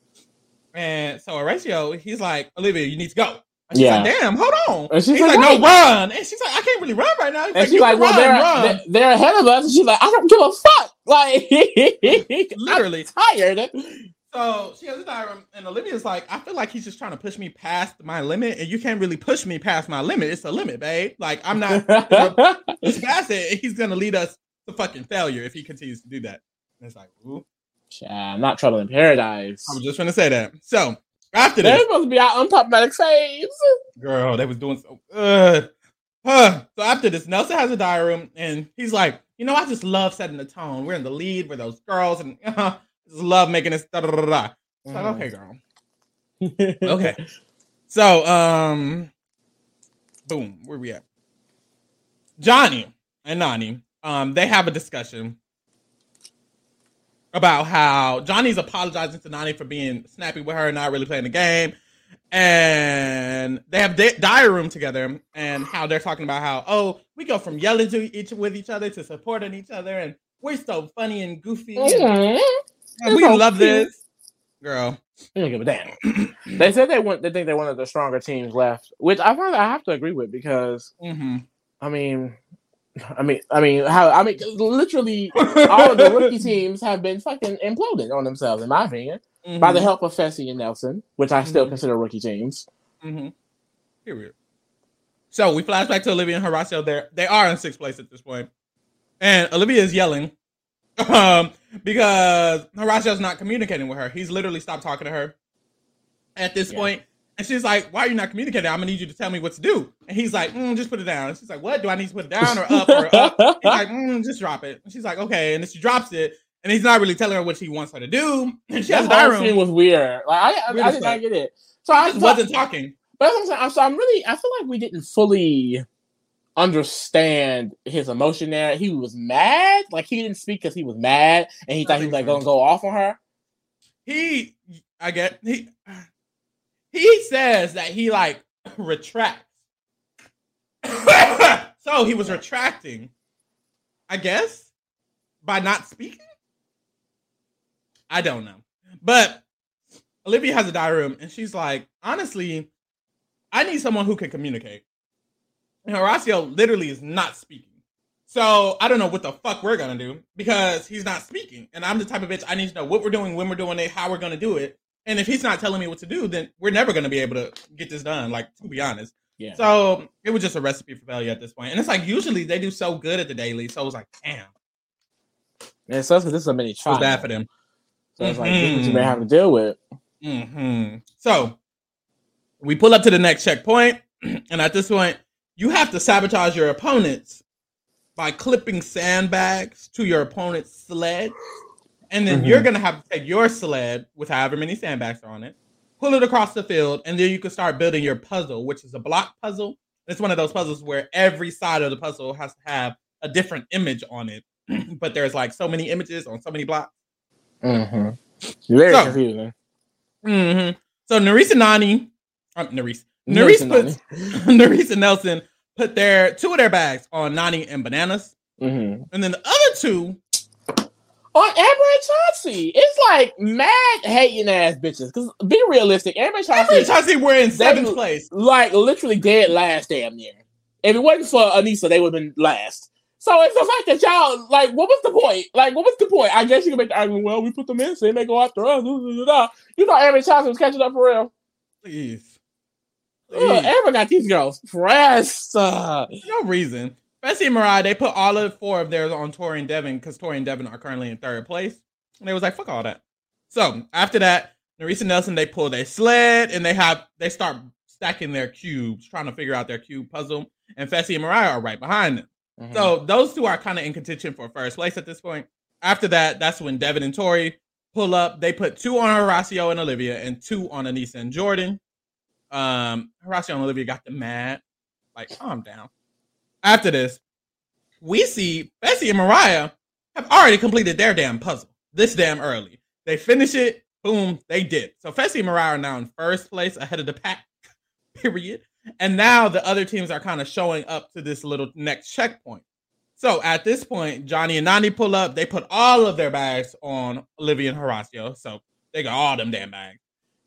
And so Horacio, he's like, Olivia, you need to go. And she's Yeah. like, damn, hold on. And she's he's like, like, no, run. And she's like, I can't really run right now. He's And like, she's like, well, run, they're, run. they're ahead of us. And she's like, I don't give a fuck. Like, Literally. I'm tired. So she has a diary and Olivia's like, I feel like he's just trying to push me past my limit, and you can't really push me past my limit. It's a limit, babe. Like I'm not push past it. He's gonna lead us to fucking failure if he continues to do that. And it's like, ooh, Child, not trouble in paradise. I was just gonna say that. So after They're supposed to be our unproblematic saves. girl, they was doing so. Uh, huh. So after this, Nelson has a diary room, and he's like, you know, I just love setting the tone. We're in the lead. We're those girls, and uh, just love making this. Da, da, da, da. It's like, okay, girl. okay. So, um, boom, where we at? Johnny and Nany, um, they have a discussion about how Johnny's apologizing to Nany for being snappy with her and not really playing the game. And they have di- diary room together, and how they're talking about how oh we go from yelling to each with each other to supporting each other, and we're so funny and goofy, and, Mhm. and we so love cute. this, girl. I don't give a damn. they said they want. They think they're one of the stronger teams left, which I find I have to agree with because Mm-hmm. I mean, I mean, I mean, how I mean, literally all of the rookie teams have been fucking imploded on themselves, in my opinion, by the help of Fessy and Nelson, which I still Mhm. consider rookie teams. Mm-hmm. Period. So we flash back to Olivia and Horacio. There, they are in sixth place at this point, and Olivia is yelling um, because Horacio's not communicating with her. He's literally stopped talking to her at this Yeah. point. And she's like, "Why are you not communicating? I'm gonna need you to tell me what to do." And he's like, mm, "Just put it down." And she's like, "What? Do I need to put it down or up or up?" He's like, mm, "Just drop it." And she's like, "Okay." And then she drops it, and he's not really telling her what he wants her to do. And she has a that diary scene room. was weird. Like I, I, Weird I did not get it. So I Just wasn't talking. But I'm saying. So I'm really, I feel like we didn't fully understand his emotion there. He was mad, like he didn't speak because he was mad, and he thought he was like gonna go off on her. he I get he he says that he like retracts. so he was retracting, I guess, by not speaking. I don't know. But Olivia has a diary room and she's like, honestly, I need someone who can communicate. And Horacio literally is not speaking. So I don't know what the fuck we're gonna do because he's not speaking. And I'm the type of bitch I need to know what we're doing, when we're doing it, how we're gonna do it. And if he's not telling me what to do, then we're never gonna be able to get this done, like to be honest. Yeah. So it was just a recipe for failure at this point. And it's like usually they do so good at the daily. So it was like, damn, And so this is a mini it was bad for them. So it's like this is what you may have to deal with. hmm So we pull up to the next checkpoint, and at this point, you have to sabotage your opponents by clipping sandbags to your opponent's sled. And then Mhm. you're gonna have to take your sled with however many sandbags are on it, pull it across the field, and then you can start building your puzzle, which is a block puzzle. It's one of those puzzles where every side of the puzzle has to have a different image on it, but there's like so many images on so many blocks. Mm-hmm. Very So- confusing. hmm So Nerissa Nany, um, Nerissa Nerissa puts Nerissa and Nelson put their two of their bags on Nany and bananas, Mm-hmm. and then the other two, On Amber and Chauncey, it's like mad hating ass bitches. Because be realistic, Amber and Amber and Chauncey, Chauncey were in seventh place. like literally dead last damn near. If it wasn't for Aneesa, they would have been last. So it's the fact that y'all like, what was the point? Like, what was the point? I guess you can make the argument. Well, we put them in, so they may go after us. You know, Amber and Chauncey was catching up for real? Please, Ugh, Please. Amber got these girls pressed. Uh, no reason. Fessy and Mariah, they put all of four of theirs on Tori and Devin because Tori and Devin are currently in third place. And they was like, fuck all that. So after that, Nerissa and Nelson, they pull their sled and they have they start stacking their cubes, trying to figure out their cube puzzle. And Fessy and Mariah are right behind them. Mm-hmm. So those two are kind of in contention for first place at this point. After that, that's when Devin and Tori pull up. They put two on Horacio and Olivia and two on Aneesa and Jordan. Um, Horacio and Olivia got them mad. Like, calm down. After this, we see Fessy and Mariah have already completed their damn puzzle this damn early. They finish it, boom, they did. So Fessy and Mariah are now in first place ahead of the pack, period. And now the other teams are kind of showing up to this little next checkpoint. So at this point, Johnny and Nany pull up. They put all of their bags on Olivia and Horacio. So they got all them damn bags.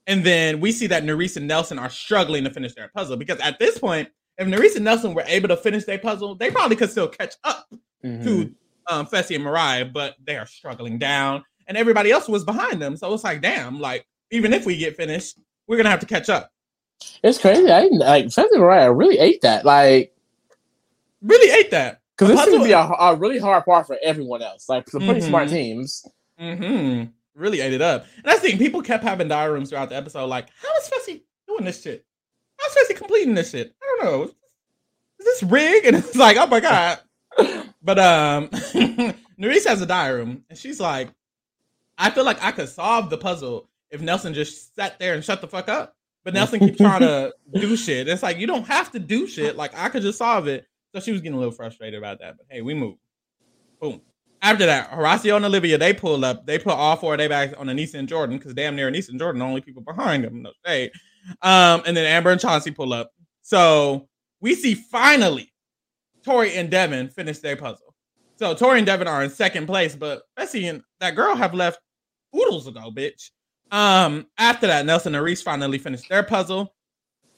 And then we see that Nerissa and Nelson are struggling to finish their puzzle because at this point, if Nerissa and Nelson were able to finish their puzzle, they probably could still catch up Mhm. to um, Fessy and Mariah, but they are struggling down, and everybody else was behind them. So it's like, damn, like even if we get finished, we're gonna have to catch up. it's crazy. I didn't like Fessy and Mariah really ate that. Like, Really ate that. because this seems to be a, a really hard part for everyone else. Like, some pretty Mhm. smart teams. hmm Really ate it up. And I think. People kept having diary rooms throughout the episode. Like, how is Fessy doing this shit? How's Fessy completing this shit? I don't know. Is this rig? And it's like, oh my god. But um, Nerissa has a diary room, and she's like, I feel like I could solve the puzzle if Nelson just sat there and shut the fuck up. But Nelson keeps trying to do shit. It's like you don't have to do shit. Like I could just solve it. So she was getting a little frustrated about that. But hey, we move. Boom. After that, Horacio and Olivia, they pull up. They put all four of their bags on Aneesa and Jordan because damn near Aneesa and Jordan, the only people behind them. No shade. Um, and then Amber and Chauncey pull up. So we see finally Tori and Devin finish their puzzle. So Tori and Devin are in second place, but Fessy and that girl have left oodles ago, bitch. Um, after that, Nelson and Reese finally finished their puzzle.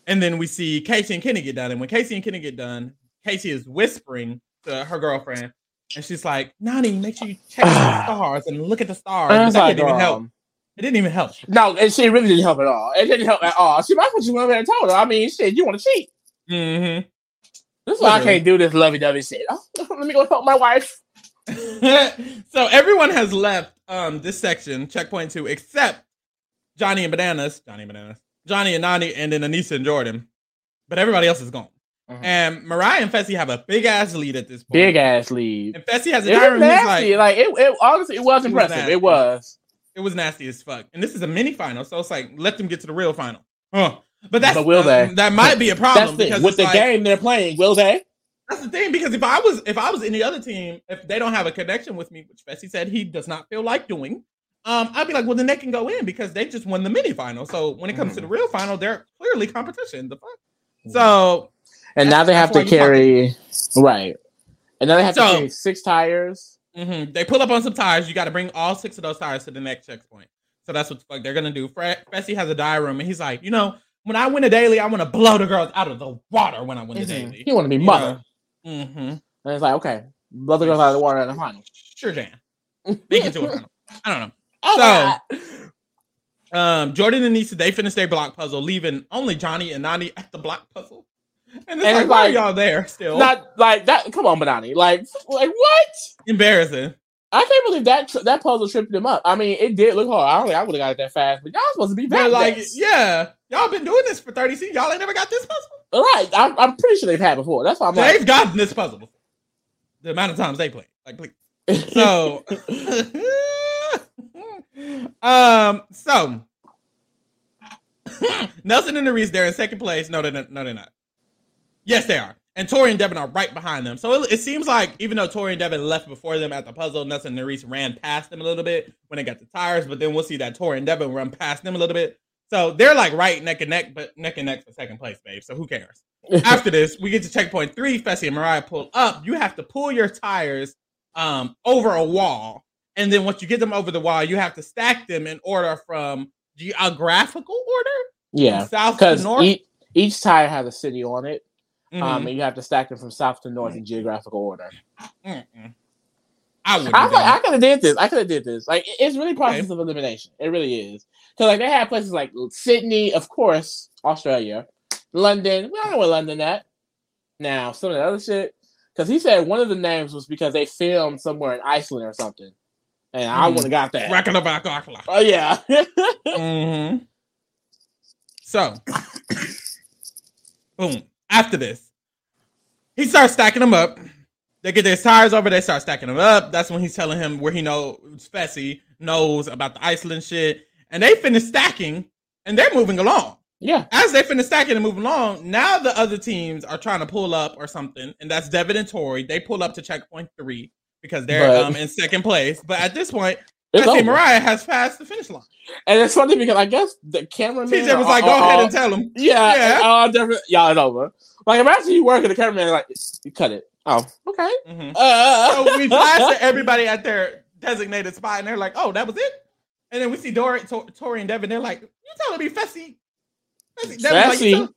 And then we see Kaycee and Kenny get done. And when Kaycee and Kenny get done, Kaycee is whispering to her girlfriend, and she's like, Nany, make sure you check the stars and look at the stars. And But it's that like, didn't even help. It didn't even help. No, and she really didn't help at all. It didn't help at all. She might have just went over there and told her. I mean, shit, you want to cheat? Mm-hmm. This is why I can't do this lovey dovey shit. Oh, let me go help my wife. so everyone has left um this section, checkpoint two, except Johnny and Bananas, Johnny and Bananas, Johnny and Nany, and then Aneesa and Jordan. But everybody else is gone. Mhm. And Mariah and Fessy have a big ass lead at this point. Big ass lead. And Fessy has a diary like, Like, it, it honestly, it was impressive. it was. It was nasty as fuck. And this is a mini final, so it's like let them get to the real final. Huh. But that's But will uh, they? that might be a problem because with the like- game they're playing. Will they? That's the thing because if I was if I was any other team, if they don't have a connection with me, which Fessy said he does not feel like doing, um, I'd be like, well, then they can go in because they just won the mini final. So when it comes to the real final, they're clearly competition. The fuck. So And now they have to carry right. And now they have So- to carry six tires. Mhm, they pull up on some tires. You got to bring all six of those tires to the next checkpoint. So that's what the fuck they're gonna do. Fre- Fessy has a room, and he's like, you know, when I win a daily, I want to blow the girls out of the water when I win the daily. He want to be You mother. Mm-hmm. And it's like, okay, blow the girls out of the water in the final. Sure, Jan. Make it to a final. I don't know. Oh, So- Um, Jordan and Nisa, they finished their block puzzle, leaving only Johnny and Nany at the block puzzle. And it's And like, why like- are y'all there still? not like that. Come on, Banani. Like, like what? Embarrassing. I can't believe that that puzzle tripped him up. I mean, it did look hard. I don't think I would have got it that fast, but y'all supposed to be back. like, next. yeah, y'all been doing this for 30 seasons. Y'all ain't never got this puzzle. right. I'm, I'm pretty sure they've had before. That's why I'm like, They've gotten this puzzle before. The amount of times they play. Like, please. So, um, so Nelson and the Reese, they're in second place. No, they're not. No, they're not. Yes, they are. And Tori and Devin are right behind them. So it, it seems like even though Tori and Devin left before them at the puzzle, Nelson and Reese ran past them a little bit when they got the tires. But then we'll see that Tori and Devin run past them a little bit. So they're like right neck and neck, but neck and neck for second place, babe. So who cares? After this, we get to checkpoint three. Fessy and Mariah pull up. You have to pull your tires um, over a wall, and then once you get them over the wall, you have to stack them in order from geographical order, yeah, south to north. each, each tire has a city on it. Mhm. Um, and you have to stack them from south to north in geographical order. Mm-mm. I would. I like, I could have did this. I could have did this. Like, it's really process Okay. of elimination. It really is. Because like they have places like Sydney, of course, Australia, London. We don't know where London at. Now some of the other shit. Because he said one of the names was because they filmed somewhere in Iceland or something, and I Hmm. would have got that. Racking up cockla. Oh yeah. hmm So, boom. After this, he starts stacking them up. They get their tires over. They start stacking them up. That's when he's telling him where he knows Fessy knows about the Iceland shit. And they finish stacking, and they're moving along. yeah. As they finish stacking and moving along, now the other teams are trying to pull up or something, and that's Devin and Tori. They pull up to checkpoint three because they're But- um in second place. But at this point, It's Fessy over. and Mariah has passed the finish line. And it's funny because I guess the cameraman TJ was like, "Go ahead or- and tell him." Yeah, Yeah. definitely, y'all, it's over. Like, imagine you work at the cameraman, like, you cut it. Oh, okay. Mhm. Uh, So we flash to everybody at their designated spot, and they're like, "Oh, that was it." And then we see Dory, Tor- Tori, and Devin. They're like, "You telling me Fessy? Fessy, like, Fessy. "You tell-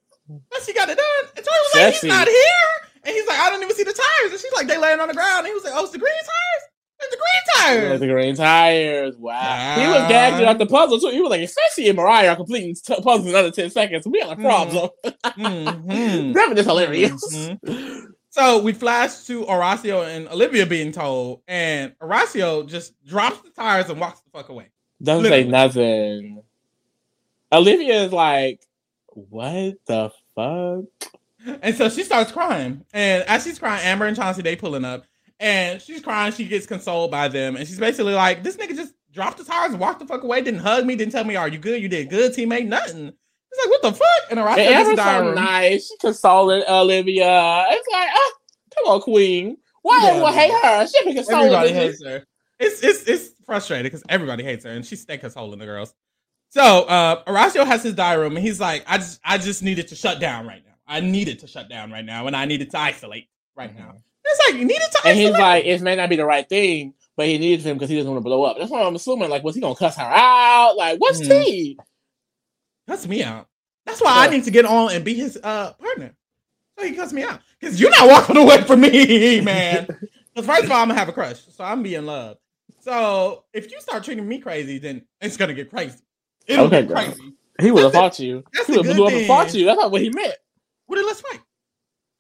Fessy got it done." And Tori was like, "He's not here." And he's like, "I don't even see the tires." And she's like, "They laying on the ground." And he was like, "Oh, it's the green tires. The green tires." the green tires. Wow. He was gagged at the puzzle too. He was like, especially and Mariah are completing t- puzzles in another 10 seconds. We have a problem. Mhm. Devin is hilarious. Mhm. So we flash to Horacio and Olivia being told, and Horacio just drops the tires and walks the fuck away. Doesn't Literally. say nothing. Olivia is like, what the fuck? And so she starts crying. And as she's crying, Amber and Chauncey, they pulling up. And she's crying. She gets consoled by them. And she's basically like, this nigga just dropped the tires and walked the fuck away. Didn't hug me. Didn't tell me, are you good? You did good, teammate. Nothing. It's like, what the fuck? And Horacio And gets so room. nice. She consoling Olivia. It's like, ah, come on, Queen. Why Yeah. everyone hate her? She be consoling Everybody hates her. It's it's it's frustrating because everybody hates her, and she's stay consoling the girls. So uh Horacio has his diary room, and he's like, I just I just needed to shut down right now. I needed to shut down right now, and I needed to isolate right now. It's like you needed to And he's like, it may not be the right thing, but he needs him because he doesn't want to blow up. That's why I'm assuming, like, was he gonna cuss her out? Like, what's Mhm. T? cuss me out. That's why I need to get on and be his uh partner. So he cuss me out. Because you're not walking away from me, man. Because first of all, I'm gonna have a crush. So I'm be in love. So if you start treating me crazy, then it's gonna get crazy. It'll Okay, get girl. crazy. He would have That's fought you. That's He a would have good blew up and thing. fought you. That's not what he meant. What did let's fight.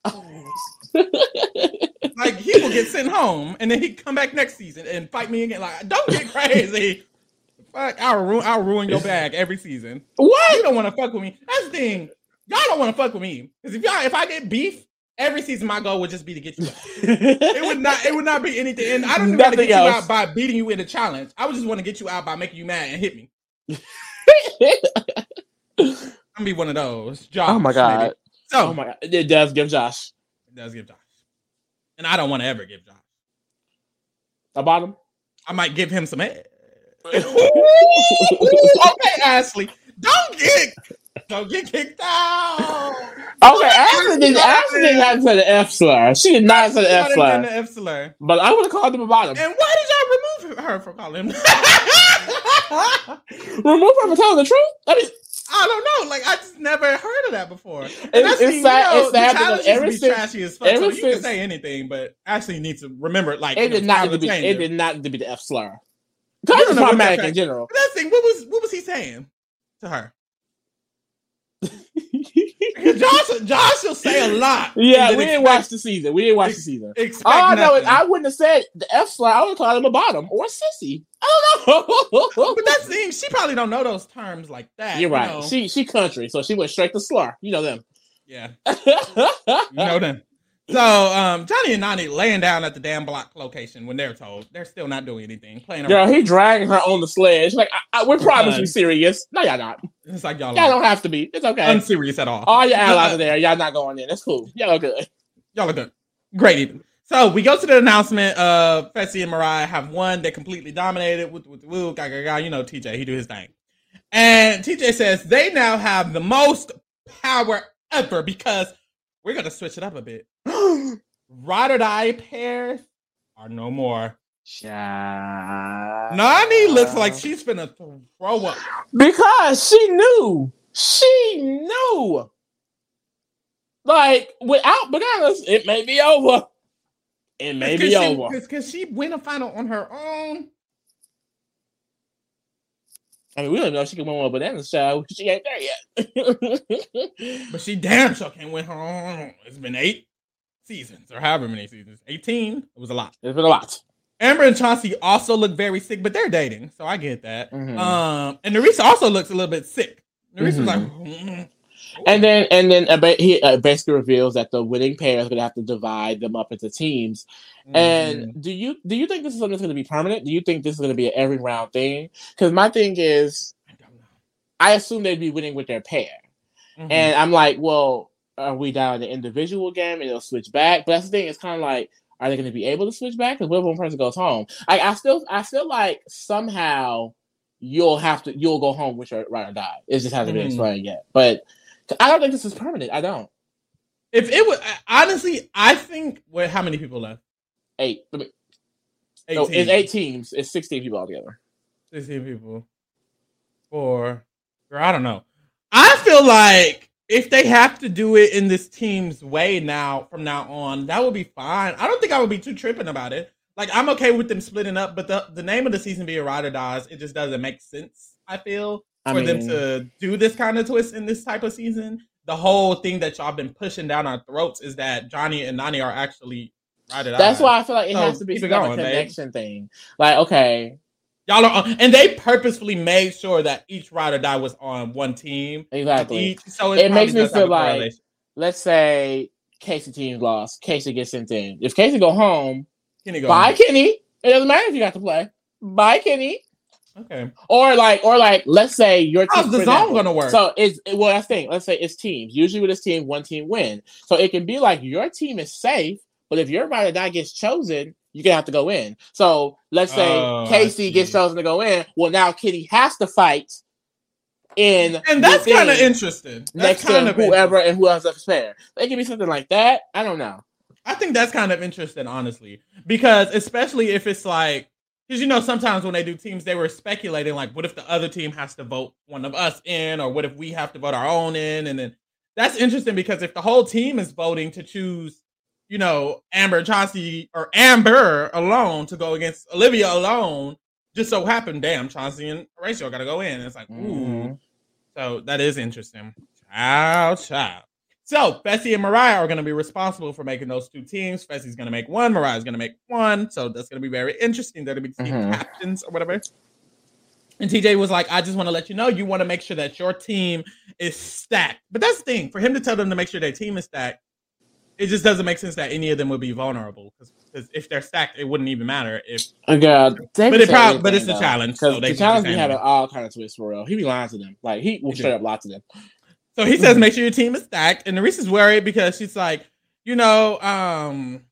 like he will get sent home, and then he come back next season and fight me again. Like, don't get crazy. Fuck, I'll ruin, I'll ruin your bag every season. What? You don't want to fuck with me. That's the thing. Y'all don't want to fuck with me because if y'all, if I get beef every season, my goal would just be to get you. Out. It would not. It would not be anything. And I don't even want to get you out by beating you in a challenge. I would just want to get you out by making you mad and hit me. I'm gonna be one of those. Josh, oh my god. maybe. So Oh my god. It does give Josh it does give Josh, and I don't want to ever give Josh. a bottom. I might give him some head. okay, Ashley, don't get don't get kicked out. Okay, Ashley did Ashley did not have to say the F slur. She did not say the F Not slur. the F slur. But I would have called him a bottom. And why did y'all remove her from calling him? Remove her for telling the truth. I mean, I don't know. Like I just never heard of that before. And It's- that's it's the- sad- it's the sad because ever since- trashy as fuck. ever So you can say anything, but Ashley need to remember. Like it know, did not to be. It did not to be the F slur. You Cause it's problematic in general. That's the thing. What was what was he saying to her? Josh, Josh will say a lot. yeah, we didn't expect- watch the season. We didn't watch the season. All I know is. I wouldn't have said the F slur. I would have called him a bottom or a sissy. I don't know. But that's the thing. She probably don't know those terms like that. You're you right. know? She she country, so she went straight to slur. You know them. yeah. You know them. So um, Johnny and Nany laying down at the damn block location when they're told they're still not doing anything, playing Girl, around. he dragging her on the sledge. Like, I, I, we're promising Because- serious. No, y'all not. It's like y'all Y'all don't have to be. It's okay. unserious at all. All your allies are there. Y'all not going in. It's cool. Y'all are good. Y'all are good. Great even. So we go to the announcement of Fessy and Mariah have won. They completely dominated. With woo, woo, ga, ga, ga. You know TJ, he do his thing. And TJ says they now have the most power ever because we're gonna switch it up a bit. Ride or die pairs are no more. Nany looks like she's finna throw up. because she knew. She knew. Like without bananas, it may be over. It may be over. Because she win a final on her own. I mean, we don't know if she can win one bananas child. She ain't there yet. But she damn sure can't win her own. It's been eight seasons or however many seasons. 18. It was a lot. it's been a lot. Amber and Chauncey also look very sick, but they're dating, so I get that. Mhm. Um, and Nerissa also looks a little bit sick. Nerissa's Mhm. like, And then and then uh, he uh, basically reveals that the winning pair is going to have to divide them up into teams. mhm. And do you do you think this is something that's going to be permanent? Do you think this is going to be an every round thing? Because my thing is, I don't know. I assume they'd be winning with their pair, Mhm. and I'm like, well, are we down the individual game and they'll switch back? But that's the thing. It's kind of like, are they going to be able to switch back? Because what if one person goes home? I, I still I feel like somehow you'll have to you'll go home with your ride or die. It just hasn't been Mhm. explained yet, but. I don't think this is permanent. I don't. if it was honestly, I think what how many people left? Eight. 18. no, it's eight teams. It's sixteen people altogether. 16 people. Four. Girl, I don't know. I feel like if they have to do it in this team's way now from now on, that would be fine. I don't think I would be too tripping about it. Like I'm okay with them splitting up, but the, the name of the season being Ride or Dies, it just doesn't make sense, I feel, I for them to do this kind of twist in this type of season. The whole thing that y'all been pushing down our throats is that Johnny and Nany are actually Die. That's why I feel like it So, has to be it some going, babe. connection thing. Like, okay, Y'all are, uh, and they purposefully made sure that each ride or die was on one team. exactly. Each, so It probably makes me feel like- Let's say Kaycee team lost. Kaycee gets sent in. If Kaycee go home, Kenny go bye on. Kenny. It doesn't matter if you got to play. Bye Kenny. Okay, Or like, or like, let's say your how's the zone gonna work? So it's well, that's the thing. Let's say it's teams. Usually with this team, one team win. So it can be like your team is safe, but if your ride or die gets chosen, you're gonna have to go in. So let's say Oh, Kaycee gets chosen to go in. Well, now Kitty has to fight in and that's kind of interesting. That's next kind to of whoever and who else is fair. It can be something like that. I don't know. I think that's kind of interesting, honestly, because especially if it's like, because you know, sometimes when they do teams, they were speculating like, what if the other team has to vote one of us in, or what if we have to vote our own in, and then that's interesting because if the whole team is voting to choose, you know, Amber Chauncey or Amber alone to go against Olivia alone, just so happened, damn, Chauncey and Horacio got to go in. It's like, ooh, Mhm. so that is interesting. Child, child. So Fessy and Mariah are going to be responsible for making those two teams. Fessy's going to make one. Mariah's going to make one. So that's going to be very interesting. They're going to be team Mhm. captains or whatever. And TJ was like, I just want to let you know you want to make sure that your team is stacked. But that's the thing for him to tell them to make sure their team is stacked. It just doesn't make sense that any of them would be vulnerable because if they're stacked, it wouldn't even matter. If Oh god, they But it but it's the challenge, so 'Cause they the challenge be anything. all kind of twists for real. He be lying to them, like he will straight up lie to them. So he says, make sure your team is stacked. And is worried because she's like, you know, um,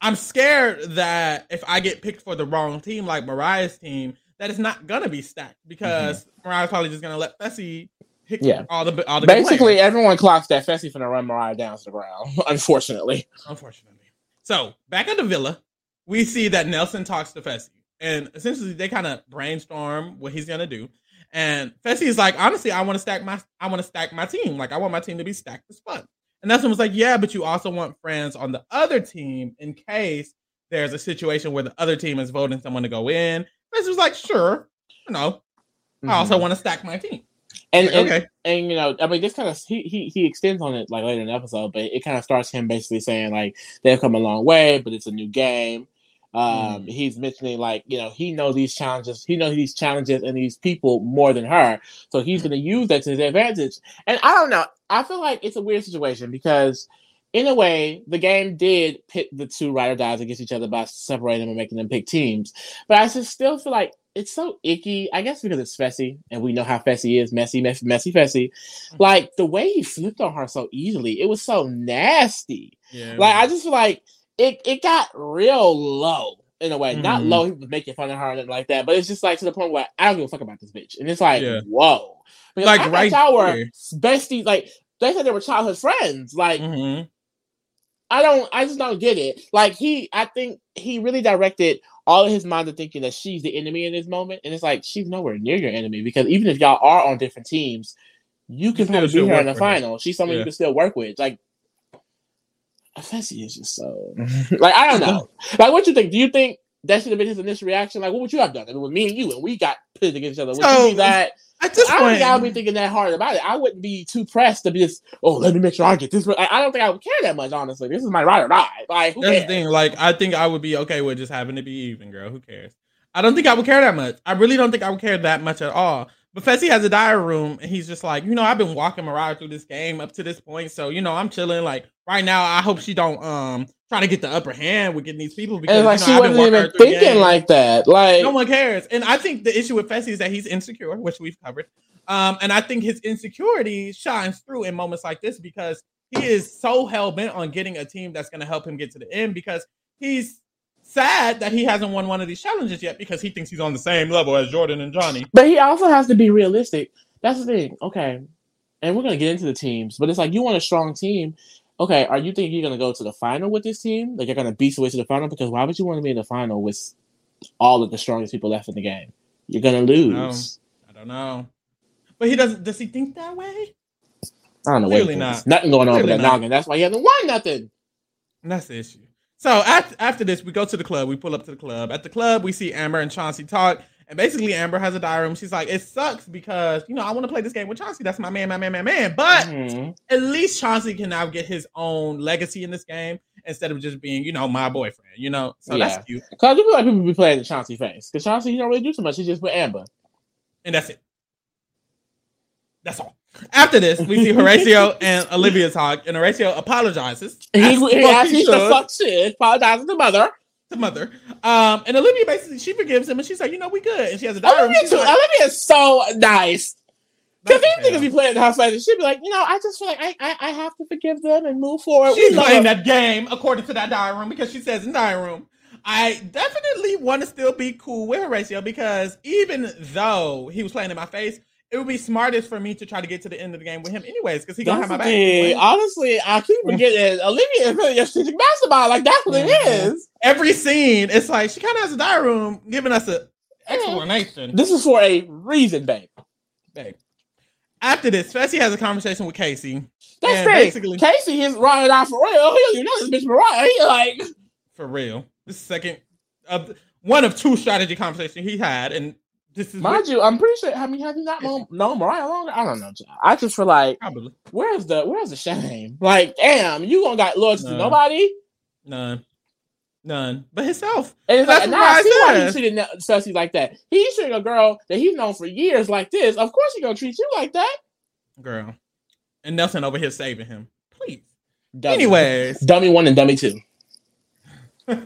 I'm scared that if I get picked for the wrong team, like Mariah's team, that it's not gonna be stacked because Mariah's probably just gonna let Fessy pick Mm-hmm. Yeah. all the all the Basically, everyone clocks that Fessy finna run Mariah down to the ground. Unfortunately, unfortunately. So back at the villa, we see that Nelson talks to Fessy, and essentially they kind of brainstorm what he's gonna do. And Fessy is like, honestly, I want to stack my I want to stack my team. Like I want my team to be stacked as fuck. And Nelson was like, yeah, but you also want friends on the other team in case there's a situation where the other team is voting someone to go in. Fessy was like, sure, you know, I mm-hmm. also want to stack my team. and, Like, and okay, and you know, I mean, this kind of he, he he extends on it like later in the episode, but it kind of starts him basically saying like they've come a long way, but it's a new game. Um, Mm. he's mentioning like you know he knows these challenges, he knows these challenges and these people more than her, so he's going to use that to his advantage. And I don't know, I feel like it's a weird situation because. In a way, the game did pit the two ride or dies against each other by separating them and making them pick teams. But I just still feel like it's so icky. I guess because it's Fessy, and we know how Fessy is, messy, messy, messy, Fessy. Like the way he flipped on her so easily, it was so nasty. yeah, Like I just feel like it, it got real low in a way. Not Mhm. low, he was making fun of her and like that, but it's just like to the point where I don't give a fuck about this bitch. And it's like, Yeah. whoa. Because Like, I right y'all were besties. Like they said they were childhood friends. Like Mhm. I don't I just don't get it. Like he I think he really directed all of his mind to thinking that she's the enemy in this moment. And it's like she's nowhere near your enemy because even if y'all are on different teams, you can still probably beat her in the final. She's someone Yeah. you can still work with. Like Fessy is just so like I don't know. Like what you think? Do you think that should have been his initial reaction? Like what would you have done? It was me and you and we got pitted against each other. Would So, you be that At this I don't point, think I would be thinking that hard about it. I wouldn't be too pressed to be just, oh, let me make sure I get this. I I don't think I would care that much, honestly. This is my ride or die. Like, who That's the thing. Like, I think I would be okay with just having to be even, girl. Who cares? I don't think I would care that much. I really don't think I would care that much at all. But Fessy has a diary room, and he's just like, you know, I've been walking Mariah through this game up to this point, so you know, I'm chilling. Like right now, I hope she don't um try to get the upper hand with getting these people because And like you she I've wasn't even thinking game. like that. Like, no one cares. And I think the issue with Fessy is that he's insecure, which we've covered. Um, and I think his insecurity shines through in moments like this because he is so hell bent on getting a team that's going to help him get to the end because he's sad that he hasn't won one of these challenges yet because he thinks he's on the same level as Jordan and Johnny. but he also has to be realistic. That's the thing. Okay, and we're gonna get into the teams, but it's like you want a strong team. Okay, are you thinking you're gonna go to the final with this team? Like you're gonna beat your way to the final? Because why would you want to be in the final with all of the strongest people left in the game? You're gonna lose. I don't know. But he doesn't does he think that way? I don't know. Clearly not. Nothing going on with that not. noggin. That's why he hasn't won nothing. And that's the issue. So after, after this, we go to the club. We pull up to the club. At the club, we see Amber and Chauncey talk. And basically, Amber has a diary room. She's like, it sucks because, you know, I want to play this game with Chauncey. That's my man, my man, my man. But Mhm. at least Chauncey can now get his own legacy in this game instead of just being, you know, my boyfriend, you know? So Yeah. that's cute. Cause I feel like people be playing the Chauncey face. Cause Chauncey, he don't really do too much. He just with Amber. And that's it. That's all. After this, we see Horacio and Olivia talk, and Horacio apologizes. He, he he should. fuck shit. Apologize to mother. To mother. Um, and Olivia basically she forgives him, and she's like, you know, we good. And she has a diary. Olivia, too, like, Olivia is so nice. Because "Nice these as niggas be playing the house like this. She'd be like, you know, I just feel like I, I, I have to forgive them and move forward. She's playing that game according to that diary room because she says in diary room. I definitely want to still be cool with Horacio because even though he was playing in my face, it would be smartest for me to try to get to the end of the game with him anyways because he gonna have my the back. thing. anyway. Honestly, I keep forgetting Olivia is really a strategic basketball. Like that's what it Mhm. is. Every scene, it's like she kind of has a diary room giving us an explanation. This is for a reason, babe. Babe. After this, Fessy has a conversation with Kaycee. That's And the basically- Kaycee is riding out for real. He don't know this bitch Mariah. He like, For real. This is second of one of two strategy conversations he had, and This is Mind what, you, I'm pretty sure. I mean, have you not known, known Mariah longer? I don't know. I just feel like, probably where's the where's the shame? Like, damn, you gonna got loyalty to No. nobody? none, none, but himself. And it's That's like, now I see why he treated Cersei like that. He's treating a girl that he's known for years like this. Of course, he gonna treat you like that. Girl, and Nelson over here saving him. Please. Dummy. Anyways, dummy one and dummy two. That's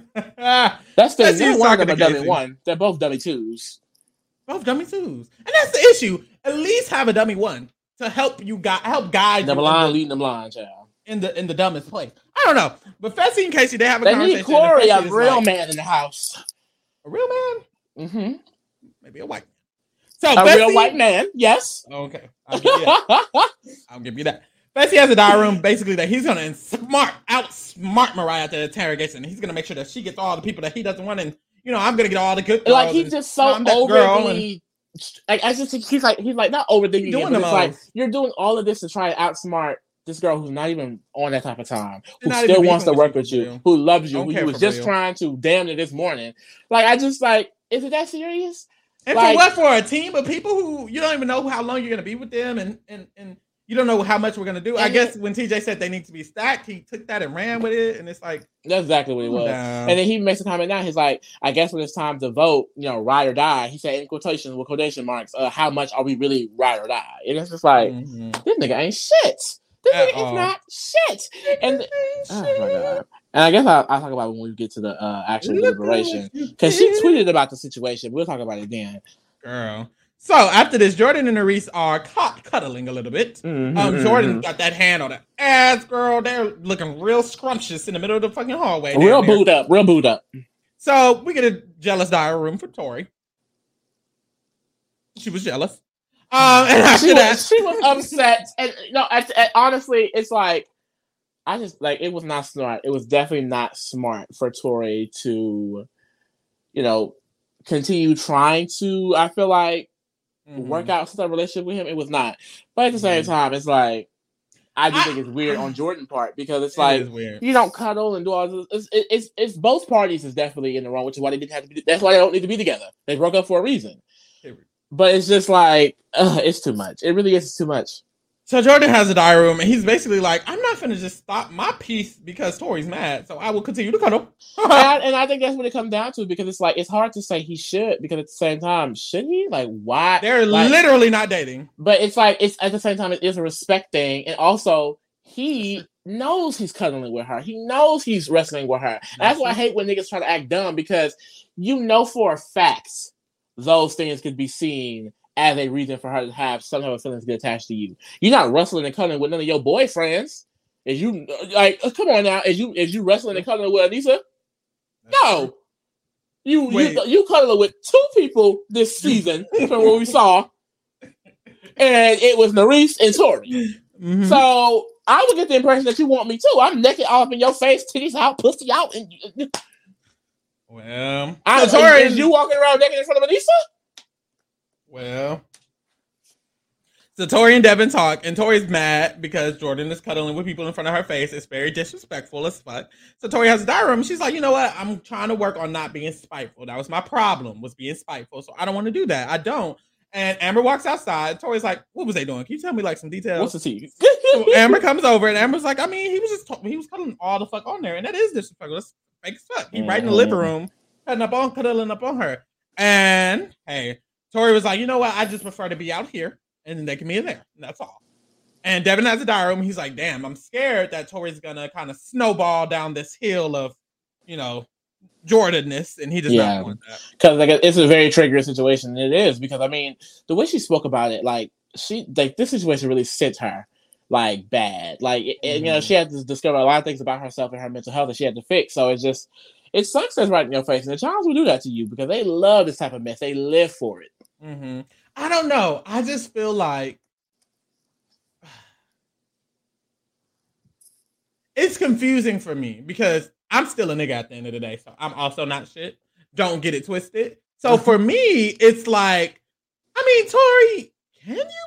the That's you one of them dummy one. They're both dummy twos. Both dummy twos, and that's the issue. At least have a dummy one to help you guide, help guide The you in blind the, leading the blind, child. in the in the dumbest place. I don't know, but Fessy and Kaycee they have a They conversation. need Corey, a real like, man in the house. a real man, Mm hmm maybe a white. man. So A real white man, yes. Okay, I'll give you that. I'll give you that. Fessy has a diary room basically that he's gonna smart outsmart Mariah at the interrogation. He's gonna make sure that she gets all the people that he doesn't want, and you know I'm gonna get all the good. like he's just so I'm and- overly. Like I just he's like he's like not overthinking He's it, doing but it's like you're doing all of this to try to outsmart this girl who's not even on that type of time, who still wants to work with you you, who loves you, who you was just real. trying to damn near this morning. Like I just like, is it that serious? And Like- for what? For a team of people who you don't even know how long you're gonna be with them, and and and you don't know how much we're gonna do. I And guess when TJ said they need to be stacked, he took that and ran with it, and it's like, That's exactly what it was. down. And then he makes a comment now. He's like, I guess when it's time to vote, you know, ride or die. He said in quotations with quotation marks, uh, how much are we really ride or die? And it's just like, Mhm. this nigga ain't shit. This At nigga all. is not shit. And oh my god. And I guess I'll, I'll talk about it when we get to the uh, actual deliberation because she tweeted about the situation. We'll talk about it then. girl. So after this, Jordan and Reese are caught cuddling a little bit. Mm-hmm, Um, Jordan got that hand on the ass, girl. They're looking real scrumptious in the middle of the fucking hallway. real booed up, real booed up. So we get a jealous diary room for Tori. She was jealous. Um, and after She that, was, she was upset, and know, at, at- honestly, it's like I just like it was not smart. It was definitely not smart for Tori to, you know, continue trying to. I feel like Mhm. work out some relationship with him. It was not, but at the same Mhm. time, it's like I just I- think it's weird on Jordan part because it's It like weird. you don't cuddle and do all this. It's, it- it's it's both parties is definitely in the wrong, which is why they didn't have to be. That's why they don't need to be together. They broke up for a reason. But it's just like ugh, it's too much. It really is too much. So Jordan has a diary room, and he's basically like, "I'm not gonna just stop my piece because Tori's mad, so I will continue to cuddle." and, I, and I think that's what it comes down to because it's like it's hard to say he should because at the same time should he like why They're like, literally not dating. but it's like it's at the same time it is a respect thing and also he knows he's cuddling with her he knows he's wrestling with her And that's why I hate when niggas try to act dumb because you know for a fact those things could be seen as a reason for her to have some type of feelings get attached to you you're not wrestling and cuddling with none of your boyfriends is you like uh, come on now is you is you wrestling and cuddling with Aneesa no. You you Wait. you cuddling with two people this season from what we saw, and it was Nurys and Tori. Mhm. So I would get the impression that you want me too. I'm naked all up in your face, titties out, pussy out, and well, I, so Tori is you walking around naked in front of Aneesa? Well, so Tori and Devin talk, and Tori's mad because Jordan is cuddling with people in front of her face. It's very disrespectful as fuck. So Tori has a diary room. She's like, you know what? I'm trying to work on not being spiteful. That was my problem, was being spiteful. So I don't want to do that. I don't. And Amber walks outside. Tori's like, what was they doing? Can you tell me like some details? What's the tea? so Amber comes over, and Amber's like, I mean, he was just talking, he was cuddling all the fuck on there, and that is disrespectful. That's fake as fuck. He right in the living mm-hmm. room, cuddling up on, cuddling up on her. And hey, Tori was like, you know what? I just prefer to be out here, and they can be in there. And that's all. And Devin has a diary room. He's like, damn, I'm scared that Tori's gonna kind of snowball down this hill of, you know, Jordanness, and he does Yeah. not want that. because like it's a very triggering situation. It is because I mean the way she spoke about it, like she like this situation really sits her like bad. Like it- it- you know Mhm. she had to discover a lot of things about herself and her mental health that she had to fix. So it's just it sucks that's right in your face, and the Childs will do that to you because they love this type of mess. They live for it. hmm I don't know. I just feel like it's confusing for me because I'm still a nigga at the end of the day. So I'm also not shit. Don't get it twisted. So for me, it's like, I mean, Tori, can you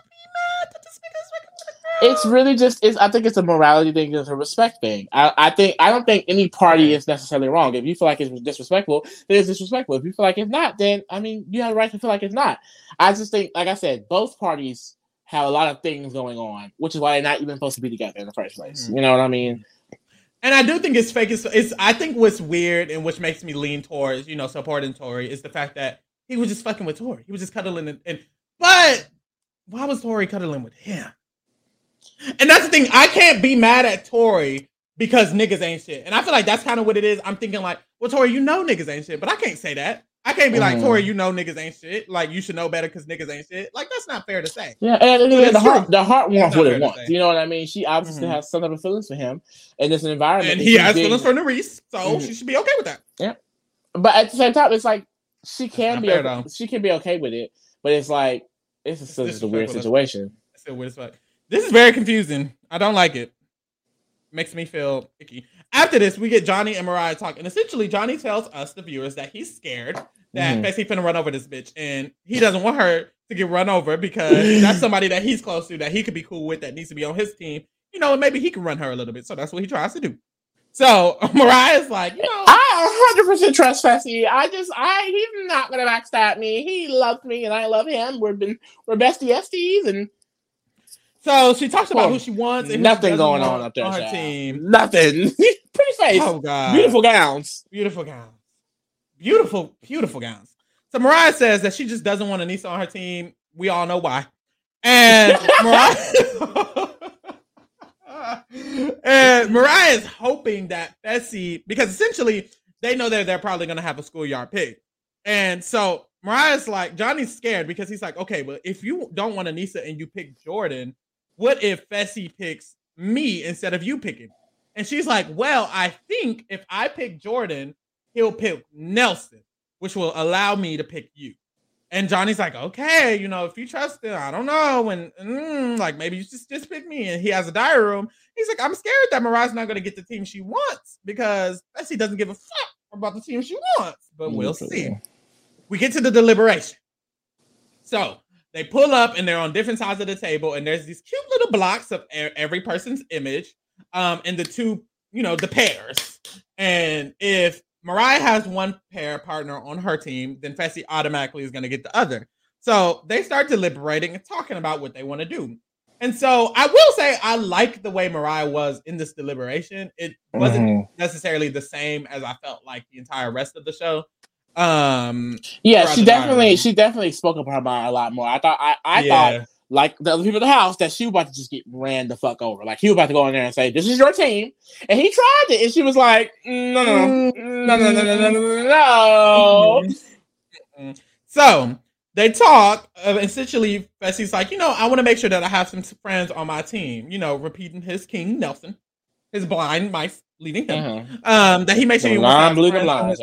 it's really just it's I think it's a morality thing, it's a respect thing. I, I think I don't think any party is necessarily wrong. If you feel like it's disrespectful, then it's disrespectful. If you feel like it's not, then I mean you have a right to feel like it's not. I just think, like I said, both parties have a lot of things going on, which is why they're not even supposed to be together in the first place. Mm-hmm. You know what I mean? And I do think it's fake. It's, it's, I think what's weird and which makes me lean towards you know supporting Tori is the fact that he was just fucking with Tori. He was just cuddling and, and but why was Tori cuddling with him? And that's the thing. I can't be mad at Tori because niggas ain't shit. And I feel like that's kind of what it is. I'm thinking like, well, Tori, you know niggas ain't shit, but I can't say that. I can't be mm. like Tori, you know niggas ain't shit. Like you should know better because niggas ain't shit. Like that's not fair to say. Yeah, and, and, the heart, the heart wants what it wants. You know what I mean? She obviously mm-hmm. has some type of feelings for him in this environment, and he has feelings for Nurys, so mm-hmm. she should be okay with that. Yeah, but at the same time, it's like she can be okay, she can be okay with it, but it's like it's, it's just a weird situation. It's a weird as fuck. This is very confusing. I don't like it. Makes me feel icky. After this, we get Johnny and Moriah talk, and essentially Johnny tells us, the viewers, that he's scared that mm. Fessy finna run over this bitch, and he doesn't want her to get run over because that's somebody that he's close to, that he could be cool with, that needs to be on his team. You know, maybe he can run her a little bit. So that's what he tries to do. So Moriah's like, you know, I 100 percent trust Fessy. I just, I he's not gonna backstab me. He loves me, and I love him. We've been we're bestie besties, and so she talks about who oh, she wants. And nothing going on up there on her child. team. Nothing. Pretty face. Oh god. Beautiful gowns. Beautiful gowns. Beautiful, beautiful gowns. So Moriah says that she just doesn't want Aneesa on her team. We all know why. And Moriah and Moriah is hoping that Fessy, because essentially they know that they're probably gonna have a schoolyard pick. And so Moriah's like, Johnny's scared because he's like, okay, but if you don't want Aneesa and you pick Jordan, what if Fessy picks me instead of you picking? And she's like, well, I think if I pick Jordan, he'll pick Nelson, which will allow me to pick you. And Johnny's like, okay, you know, if you trust him, I don't know. And mm, like, maybe you just, just pick me. And he has a diary room. He's like, I'm scared that Moriah's not going to get the team she wants because Fessy doesn't give a fuck about the team she wants. But we'll see. We get to the deliberation. So they pull up and they're on different sides of the table, and there's these cute little blocks of every person's image, um, and the two, you know, the pairs. And if Moriah has one pair partner on her team, then Fessy automatically is going to get the other. So they start deliberating and talking about what they want to do. And so I will say I like the way Moriah was in this deliberation. It wasn't mm-hmm. necessarily the same as I felt like the entire rest of the show. Um Yeah, she definitely she definitely spoke up her mind a lot more. I thought I, I yeah. thought like the other people in the house that she was about to just get ran the fuck over. Like he was about to go in there and say, This is your team. And he tried it. And she was like, No, no, no, no, no, no, no, no, no. So they talk. Uh, essentially, Fessy's like, you know, I want to make sure that I have some friends on my team. You know, repeating his King Nelson, his blind mice leading him. Mm-hmm. Um, that he makes sure he wants on his,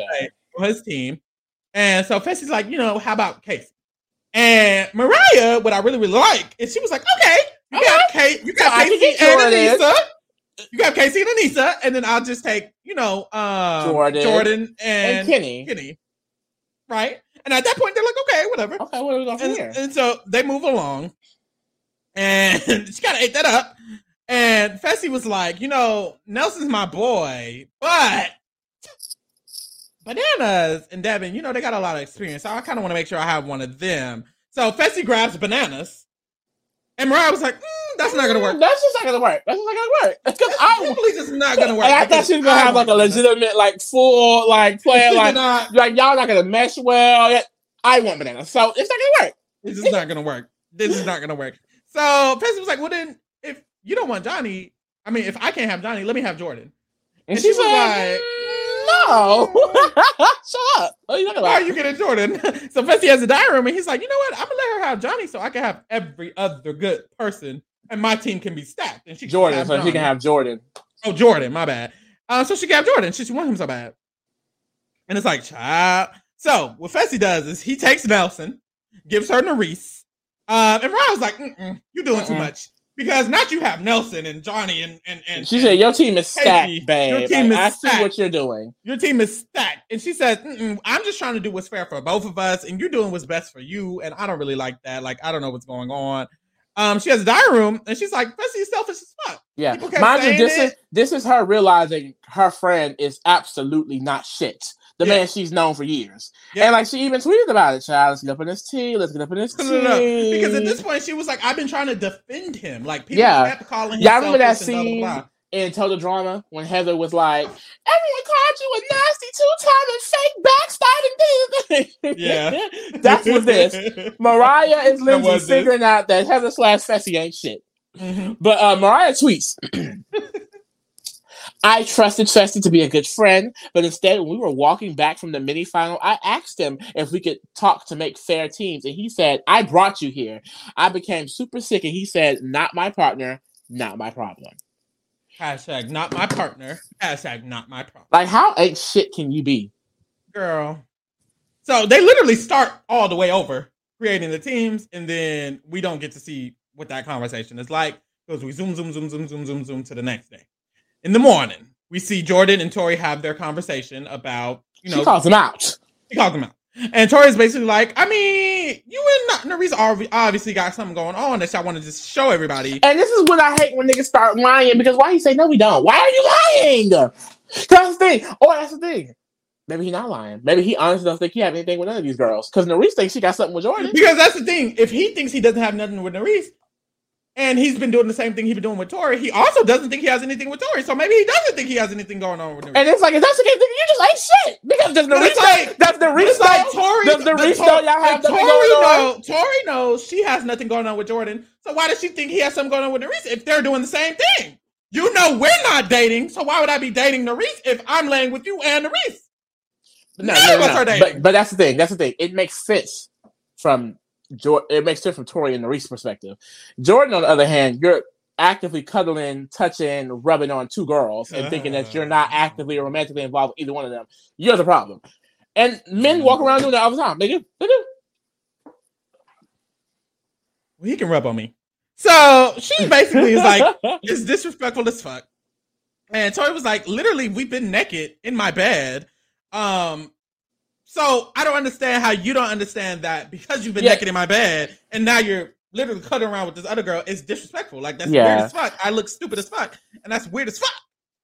on his team. And so Fessy's like, you know, how about Kaycee? And Moriah, what I really, really like, and she was like, okay, you okay. got Kate, you got so Kaycee and Aneesa. You got Kaycee and Aneesa, and then I'll just take, you know, um, Jordan, Jordan and, and Kenny. Kenny. Right? And at that point, they're like, okay, whatever. Okay, what are we going and, here? And so they move along. And she kind of ate that up. And Fessy was like, you know, Nelson's my boy, but Bananas and Devin, you know, they got a lot of experience. So I kind of want to make sure I have one of them. So Fessy grabs bananas. And Moriah was like, mm, that's not gonna work. Mm, that's just not gonna work. That's just not gonna work. It's because I simply just not gonna work. I thought she was gonna have like a legitimate, like full, like plan, like, not, like y'all not gonna mesh well. I want bananas, so it's not gonna work. This is not gonna work. This is not gonna work. So Fessy was like, well then, if you don't want Johnny, I mean, if I can't have Johnny, let me have Jordan. And, and she, she was like, no. Shut up. What are you talking about? Why are you getting Jordan? so Fessy has a diary room and he's like, you know what? I'm gonna let her have Johnny so I can have every other good person and my team can be stacked. And she Jordan, so Johnny. she can have Jordan. Oh, Jordan, my bad. Uh, so she can have Jordan. She, she wants him so bad. And it's like, child. So what Fessy does is he takes Nelson, gives her Nurys. Uh, and Ryan's like, you're doing Mm-mm. too much because not you have Nelson and Johnny and and, and she said your team is stacked, babe. Your team like, is I stacked. see what you're doing. Your team is stacked, and she says, "I'm just trying to do what's fair for both of us, and you're doing what's best for you." And I don't really like that. Like I don't know what's going on. um, she has a diary room, and she's like, Fessy is selfish as fuck. Yeah, mind you, this it. is this is her realizing her friend is absolutely not shit. The Yeah. man she's known for years, Yeah. and like she even tweeted about it. Child, let's get up in this tea. Let's get up in this No, tea. no, no. Because at this point, she was like, I've been trying to defend him. Like, people Yeah. kept calling him Yeah, I remember that scene blah, blah, blah. in Total Drama when Heather was like, "Everyone called you a nasty two-time and fake backstabbing." Dude. yeah. that's what this. Moriah is Lindsay figuring out that Heather slash Fessy ain't shit. Mhm. But uh, Moriah tweets. I trusted Fessy to be a good friend, but instead, when we were walking back from the mini final, I asked him if we could talk to make fair teams. And he said, I brought you here. I became super sick. And he said, Not my partner, not my problem. Hashtag not my partner. Hashtag not my problem. Like, how ain't shit can you be? Girl. So they literally start all the way over creating the teams, and then we don't get to see what that conversation is like because we zoom, zoom, zoom, zoom, zoom, zoom, zoom to the next day. In the morning, we see Jordan and Tori have their conversation about, you know, she calls him out. He calls him out. And Tori's basically like, I mean, you and obvi- obviously got something going on that y'all want to just show everybody. And this is what I hate when niggas start lying because why he say no, we don't? Why are you lying? That's the thing. Oh, that's the thing. Maybe he not lying. Maybe he honestly doesn't think he have anything with none of these girls. Because Nurys thinks she got something with Jordan. Because that's the thing. If he thinks he doesn't have nothing with Nurys, and he's been doing the same thing he's been doing with Tori, he also doesn't think he has anything with Tori. So maybe he doesn't think he has anything going on with Nurys. And it's like, if that's the case, then you just ain't shit. Because does no it's like- does Nurys It's like? Tori. The the Reese Tor- y'all have Tori know- Tori knows she has nothing going on with Jordan. So why does she think he has something going on with Nurys if they're doing the same thing? You know we're not dating, so why would I be dating Nurys if I'm laying with you and Nurys? No, None no, no, no. But, but that's the thing. That's the thing. It makes sense from Jordan. It makes sense from Tori and Nurys perspective. Jordan, on the other hand, you're actively cuddling, touching, rubbing on two girls, and thinking that you're not actively or romantically involved with either one of them. You're the problem. And men walk around doing that all the time. They do. They do. Well, he can rub on me. So she basically is like, it's disrespectful as fuck. And Tori was like, literally, we've been naked in my bed. Um, so I don't understand how you don't understand that because you've been Yeah. naked in my bed and now you're literally cutting around with this other girl. It's disrespectful. Like that's Yeah. weird as fuck. I look stupid as fuck, and that's weird as fuck.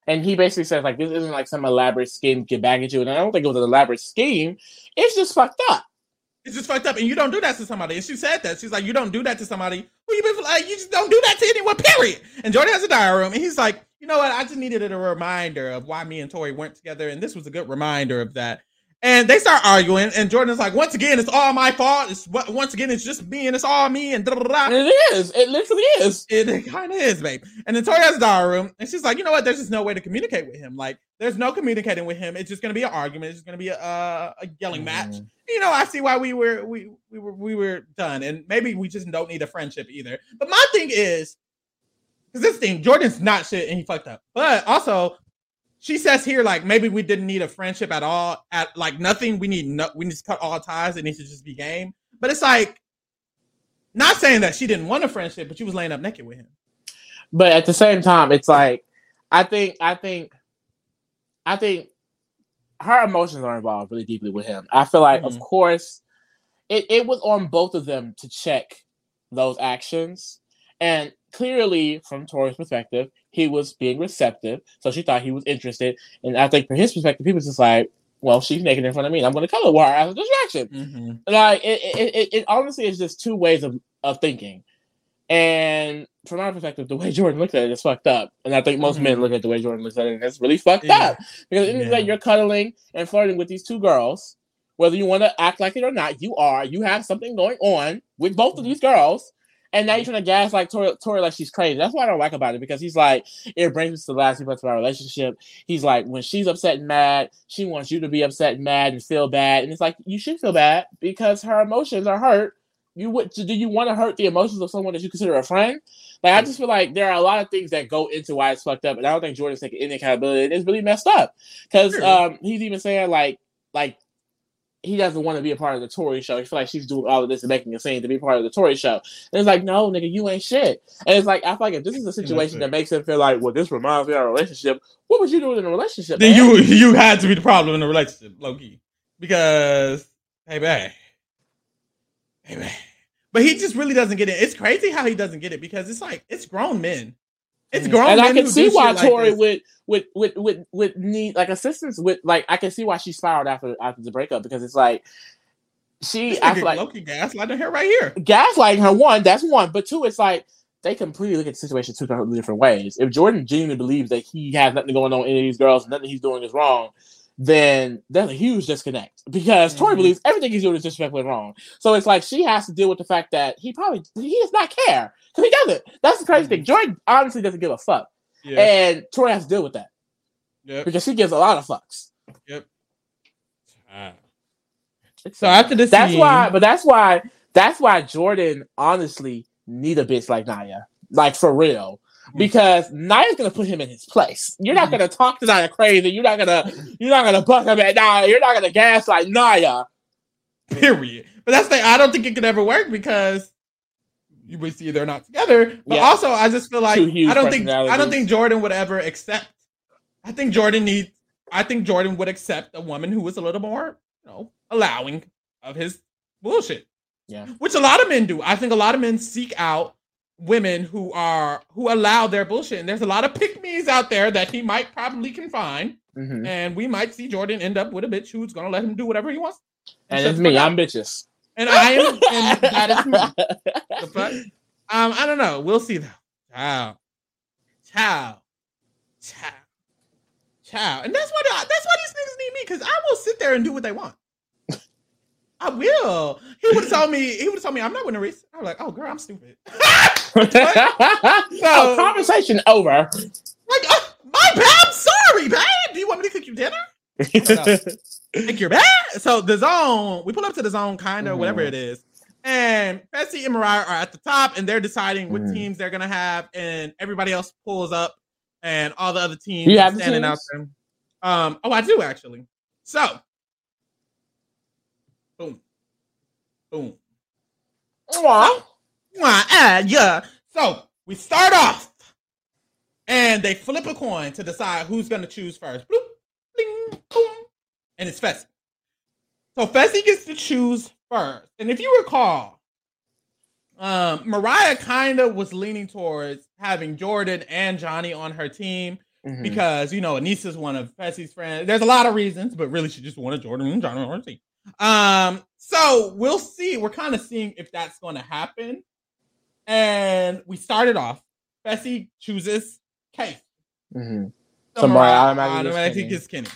And he basically says like this isn't like some elaborate scheme to get back at you. And I don't think it was an elaborate scheme. It's just fucked up. It's just fucked up, and you don't do that to somebody. And she said that she's like, you don't do that to somebody who you been like. You just don't do that to anyone. Period. And Jordan has a diary room, and he's like, you know what? I just needed a reminder of why me and Tori weren't together, and this was a good reminder of that. And they start arguing, and Jordan's like, once again, it's all my fault. It's what once again, it's just me, and it's all me, and da da da. It is. It literally is. It kind of is, babe. And then Tori has a diary room, and she's like, you know what? There's just no way to communicate with him. Like, there's no communicating with him. It's just gonna be an argument. It's just gonna be a, a, a yelling match. Mhm. You know, I see why we were we we were we were done, and maybe we just don't need a friendship either. But my thing is, because this thing, Jordan's not shit, and he fucked up. But also, she says here like maybe we didn't need a friendship at all. At like nothing, we need no, we need to cut all ties. It needs to just be game. But it's like. Not saying that she didn't want a friendship, but she was laying up naked with him. But at the same time, it's like I think I think I think her emotions are involved really deeply with him. I feel like, of Mhm. course, it, it was on both of them to check those actions. And clearly, from Tori's perspective, he was being receptive. So she thought he was interested. And I think from his perspective, he was just like, well, she's naked in front of me. And I'm going to color with her as a distraction. Like, it, it, it, it honestly is just two ways of, of thinking. And from my perspective, the way Jordan looks at it is fucked up. And I think most men Mhm. look at the way Jordan looks at it and it's really fucked Yeah. up. Because in the day Yeah. you're cuddling and flirting with these two girls, whether you want to act like it or not, you are. You have something going on with both of these girls. And now you're trying to gaslight Tori, Tori like she's crazy. That's what I don't like about it because he's like, it brings us to the last few months of our relationship. He's like, when she's upset and mad, she wants you to be upset and mad and feel bad. And it's like, you should feel bad because her emotions are hurt. You would do you want to hurt the emotions of someone that you consider a friend? Like I just feel like there are a lot of things that go into why it's fucked up, and I don't think Jordan's taking any accountability. It's really messed up because um, he's even saying like like he doesn't want to be a part of the Tori show. He feel like she's doing all of this and making a scene to be part of the Tori show. And it's like, no, nigga, you ain't shit. And it's like I feel like if this is a situation that makes him feel like, well, this reminds me of our relationship. What was you doing in a relationship? Then man? you you had to be the problem in the relationship, low key, because hey, babe, hey, babe. but he just really doesn't get it. It's crazy how he doesn't get it because it's like it's grown men. It's grown and. I can see why like Tori this. would would would would would need like assistance with like I can see why she spiraled after after the breakup because it's like she This I feel like Loki gaslighting her right here. gaslighting her one that's one but two it's like they completely look at the situation two totally different ways if Jordan genuinely believes that he has nothing going on with any of these girls nothing he's doing is wrong then there's a huge disconnect because Tori Mhm. believes everything he's doing is disrespectful and wrong so it's like she has to deal with the fact that he probably he does not care because he doesn't that's the crazy Mhm. thing Jordan honestly doesn't give a fuck Yeah. and Tori has to deal with that Yep. because she gives a lot of fucks. Ah. So after this, That's scene- why, but that's why, that's why Jordan honestly need a bitch like Nia, like for real. Because Nia's gonna put him in his place. You're not Mhm. gonna talk to Nia crazy. You're not gonna, you're not gonna buck him at Nia. You're not gonna gaslight Nia. period. But that's the I don't think it could ever work because you would see they're not together. But Yeah. also, I just feel like I don't think I don't think Jordan would ever accept. I think Jordan needs. I think Jordan would accept a woman who was a little more, you know, allowing of his bullshit. Yeah. which a lot of men do. I think a lot of men seek out women who are who allow their bullshit. And there's a lot of pick me's out there that he might probably can find, Mhm. and we might see Jordan end up with a bitch who's gonna let him do whatever he wants. And it's me. I'm bitches. And I am, and that is me. The fuck? Um, I don't know. We'll see though. Ciao, ciao, ciao, ciao. And that's why the, that's why these niggas need me because I will sit there and do what they want. I will. He would have told me. He would have told me I'm not winning race. I was like, oh girl, I'm stupid. oh, conversation over. like, oh, my bad. I'm sorry, babe. Do you want me to cook you dinner? Think you're bad. So the zone, we pull up to the zone, kind of Mhm. whatever it is, and Fessy and Moriah are at the top, and they're deciding what Mhm. teams they're gonna have, and everybody else pulls up, and all the other teams You are have the standing out there. Um, oh, I do actually. So, boom, boom. Mwah. Mwah, ah, yeah. So we start off, and they flip a coin to decide who's going to choose first. Bloop, bling, boom, and it's Fessy. So Fessy gets to choose first, and if you recall, um, Moriah kind of was leaning towards having Jordan and Johnny on her team Mhm. because you know Aneesa's one of Fessy's friends. There's a lot of reasons, but really she just wanted Jordan and Johnny on her team. Um, so we'll see. We're kind of seeing if that's going to happen. And we started off. Fessy chooses Kate. Mhm. So So Moriah Moriah automatically gets Kenny.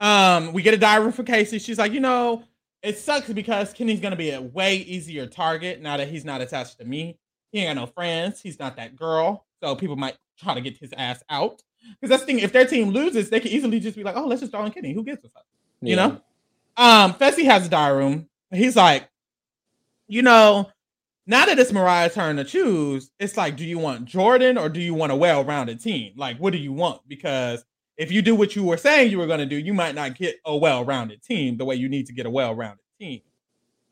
Um, we get a diary for Kaycee. She's like, you know, it sucks because Kenny's gonna be a way easier target now that he's not attached to me. He ain't got no friends. He's not that girl. So people might try to get his ass out. Because that's the thing, if their team loses, they can easily just be like, oh, let's just throw in Kenny. Who gives a fuck? You know? Um, Fessy has a diary room. He's like, you know, now that it's Moriah's turn to choose, it's like, do you want Jordan or do you want a well-rounded team? Like, what do you want? Because if you do what you were saying you were going to do, you might not get a well-rounded team the way you need to get a well-rounded team.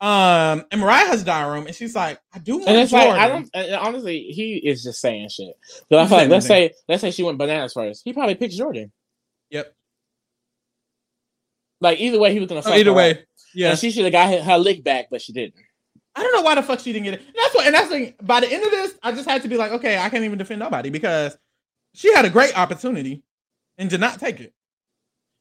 Um, and Moriah has a diary room, and she's like, I do want And it's Jordan. like I don't. honestly, he is just saying shit. But I feel like let's say let's say she went bananas first. He probably picks Jordan. Yep. Like either way, he was gonna. Fuck either her way, up. Yeah. And she should have got her, her lick back, but she didn't. I don't know why the fuck she didn't get it. And that's what, and that's the thing. By the end of this, I just had to be like, okay, I can't even defend nobody because she had a great opportunity and did not take it.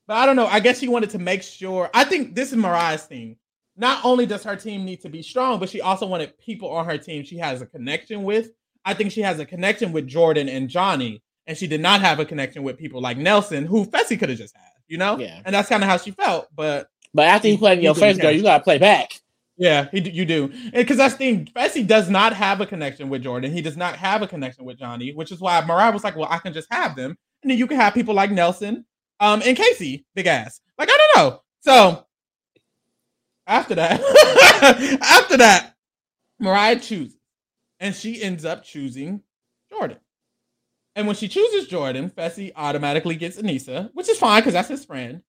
But I don't know. I guess she wanted to make sure. I think this is Moriah's thing. Not only does her team need to be strong, but she also wanted people on her team she has a connection with. I think she has a connection with Jordan and Johnny, and she did not have a connection with people like Nelson, who Fessy could have just had, you know? Yeah. And that's kind of how she felt. But But after he played in your face, girl, you gotta play back. Yeah, he, you do. Because that's the thing. Fessy does not have a connection with Jordan. He does not have a connection with Johnny, which is why Moriah was like, well, I can just have them. And then you can have people like Nelson um, and Kaycee, big ass. Like, I don't know. So after that, after that, Moriah chooses. And she ends up choosing Jordan. And when she chooses Jordan, Fessy automatically gets Aneesa, which is fine because that's his friend.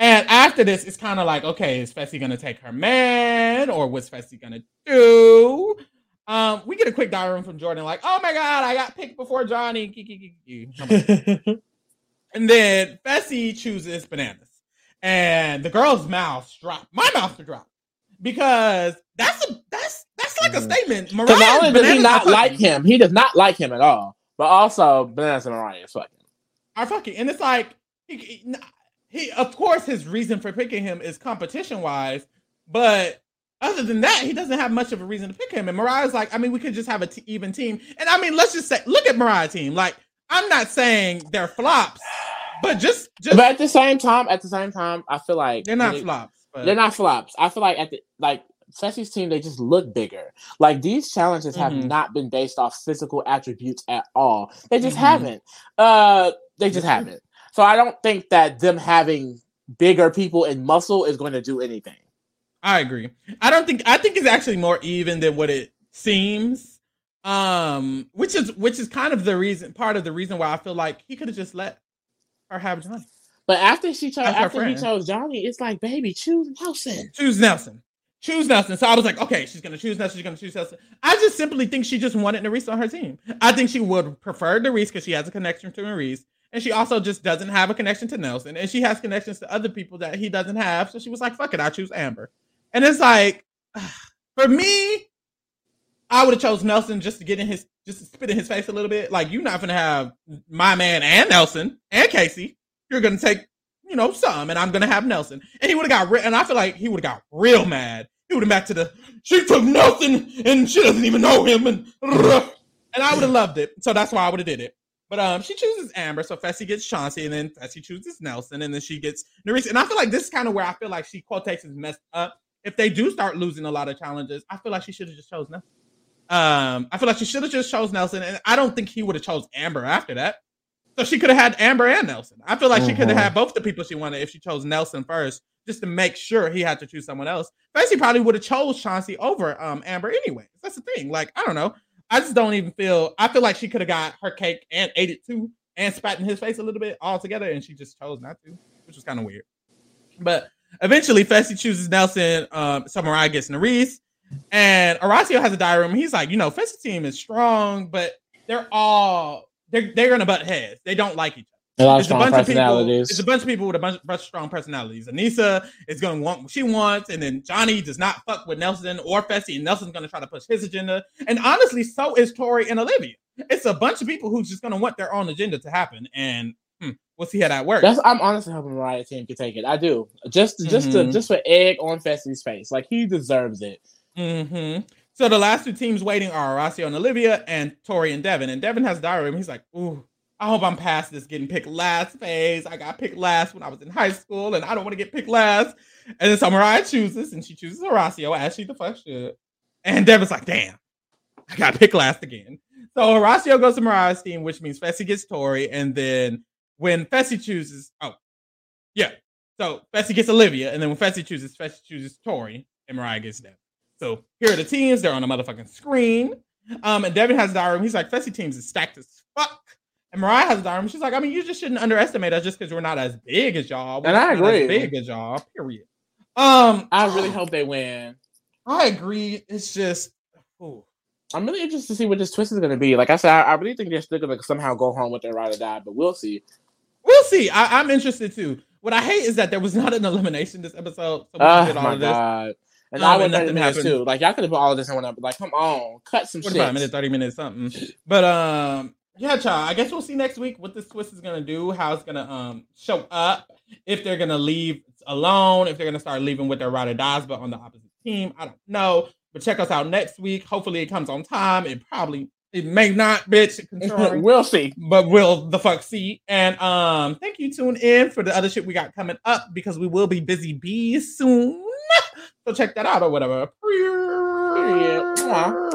And after this, it's kind of like, okay, is Fessy gonna take her man, or what's Fessy gonna do? Um, we get a quick diary room from Jordan, like, oh my god, I got picked before Johnny. And then Fessy chooses bananas, and the girl's mouths drop. My mouth to drop because that's a that's that's like a Mhm. statement. Because not only does he not like him, he does not like him at all. But also, bananas and Moriah is fucking. are fucking, and it's like he, he, he- of course, his reason for picking him is competition wise, but other than that, he doesn't have much of a reason to pick him. And Moriah's like, I mean, we could just have a t- even team, and I mean, let's just say, look at Moriah's team. Like, I'm not saying they're flops, but just, just But at the same time, at the same time, I feel like they're not flops. But They're not flops. I feel like at the like Fessy's team, they just look bigger. Like these challenges have Mhm. not been based off physical attributes at all. They just Mhm. haven't. Uh, they just haven't. So I don't think that them having bigger people in muscle is going to do anything. I agree. I don't think I think it's actually more even than what it seems. Um, which is which is kind of the reason part of the reason why I feel like he could have just let her have Johnny. But after she chose, after he chose Johnny, it's like, baby, choose Nelson. Choose Nelson. Choose Nelson. So I was like, okay, she's gonna choose Nelson. She's gonna choose Nelson. I just simply think she just wanted Nurys on her team. I think she would prefer Nurys because she has a connection to Nurys, and she also just doesn't have a connection to Nelson, and she has connections to other people that he doesn't have. So she was like, fuck it, I choose Amber. And it's like, for me, I would have chose Nelson just to get in his, just to spit in his face a little bit. Like you're not gonna have my man and Nelson and Kaycee. You're gonna take, you know, some, and I'm gonna have Nelson. And he would have got, re- and I feel like he would have got real mad. He would have back to the, she took Nelson and she doesn't even know him, and and I would have loved it. So that's why I would have did it. But um, she chooses Amber, so Fessy gets Chauncey, and then Fessy chooses Nelson, and then she gets Nurys. And I feel like this is kind of where I feel like she quotations messed up. If they do start losing a lot of challenges, I feel like she should have just chose Nelson. Um, I feel like she should have just chose Nelson, and I don't think he would have chose Amber after that. So she could have had Amber and Nelson. I feel like she could have had both the people she wanted if she chose Nelson first, just to make sure he had to choose someone else. Fessy probably would have chose Chauncey over um Amber anyway. That's the thing. Like I don't know. I just don't even feel. I feel like she could have got her cake and ate it too, and spat in his face a little bit all together, and she just chose not to, which was kind of weird. But eventually, Fessy chooses Nelson. Um, so Moriah gets Nurys, and Horacio has a diary room. He's like, you know, Fessy team is strong, but they're all they're they're gonna butt heads. They don't like each other. A lot of It's a bunch of people. personalities. It's a bunch of people with a bunch, bunch of strong personalities. Aneesa is going to want what she wants, and then Johnny does not fuck with Nelson or Fessy, and Nelson's going to try to push his agenda. And honestly, so is Tori and Olivia. It's a bunch of people who's just going to want their own agenda to happen, and hmm, we'll see how that works. That's I'm honestly hoping Moriah team can take it. I do. Just just to Mhm. just for egg on Fessy's face. Like he deserves it. hmm So the last two teams waiting are Horacio and Olivia, and Tori and Devin. And Devin has a diary room. He's like, ooh. I hope I'm past this getting picked last phase. I got picked last when I was in high school, and I don't want to get picked last. And then so Moriah chooses, and she chooses Horacio, as she the fuck should. And Devin's like, damn, I got picked last again. So Horacio goes to Moriah's team, which means Fessy gets Tori. And then when Fessy chooses, oh, yeah. So Fessy gets Olivia, and then when Fessy chooses, Fessy chooses Tori, and Moriah gets Devin. So here are the teams. They're on the motherfucking screen. Um, and Devin has a diary. He's like, Fessy teams is stacked as fuck. And Moriah has a diary. She's like, I mean, you just shouldn't underestimate us just because we're not as big as y'all. We're And I just not as agree. big as y'all. Period. Um, I really hope they win. I agree. It's just, ooh. I'm really interested to see what this twist is going to be. Like I said, I, I really think they're still going to somehow go home with their ride or die, but we'll see. we'll see. I, I'm interested too. What I hate is that there was not an elimination this episode. So we Oh did all my of this. god! And Um, I would nothing thirty minutes too. Like y'all could have put all of this in one up. But like, come on, cut some shit. 45 minutes, 30 minutes, something. But um, yeah, child. I guess we'll see next week what this twist is gonna do, how it's gonna um show up, if they're gonna leave alone, if they're gonna start leaving with their ride or dies, but on the opposite team. I don't know. But check us out next week. Hopefully it comes on time. It probably it may not, bitch. We'll see. but we'll the fuck see. And um, thank you. Tune in for the other shit we got coming up because we will be busy bees soon. So check that out or whatever. Period. Mwah.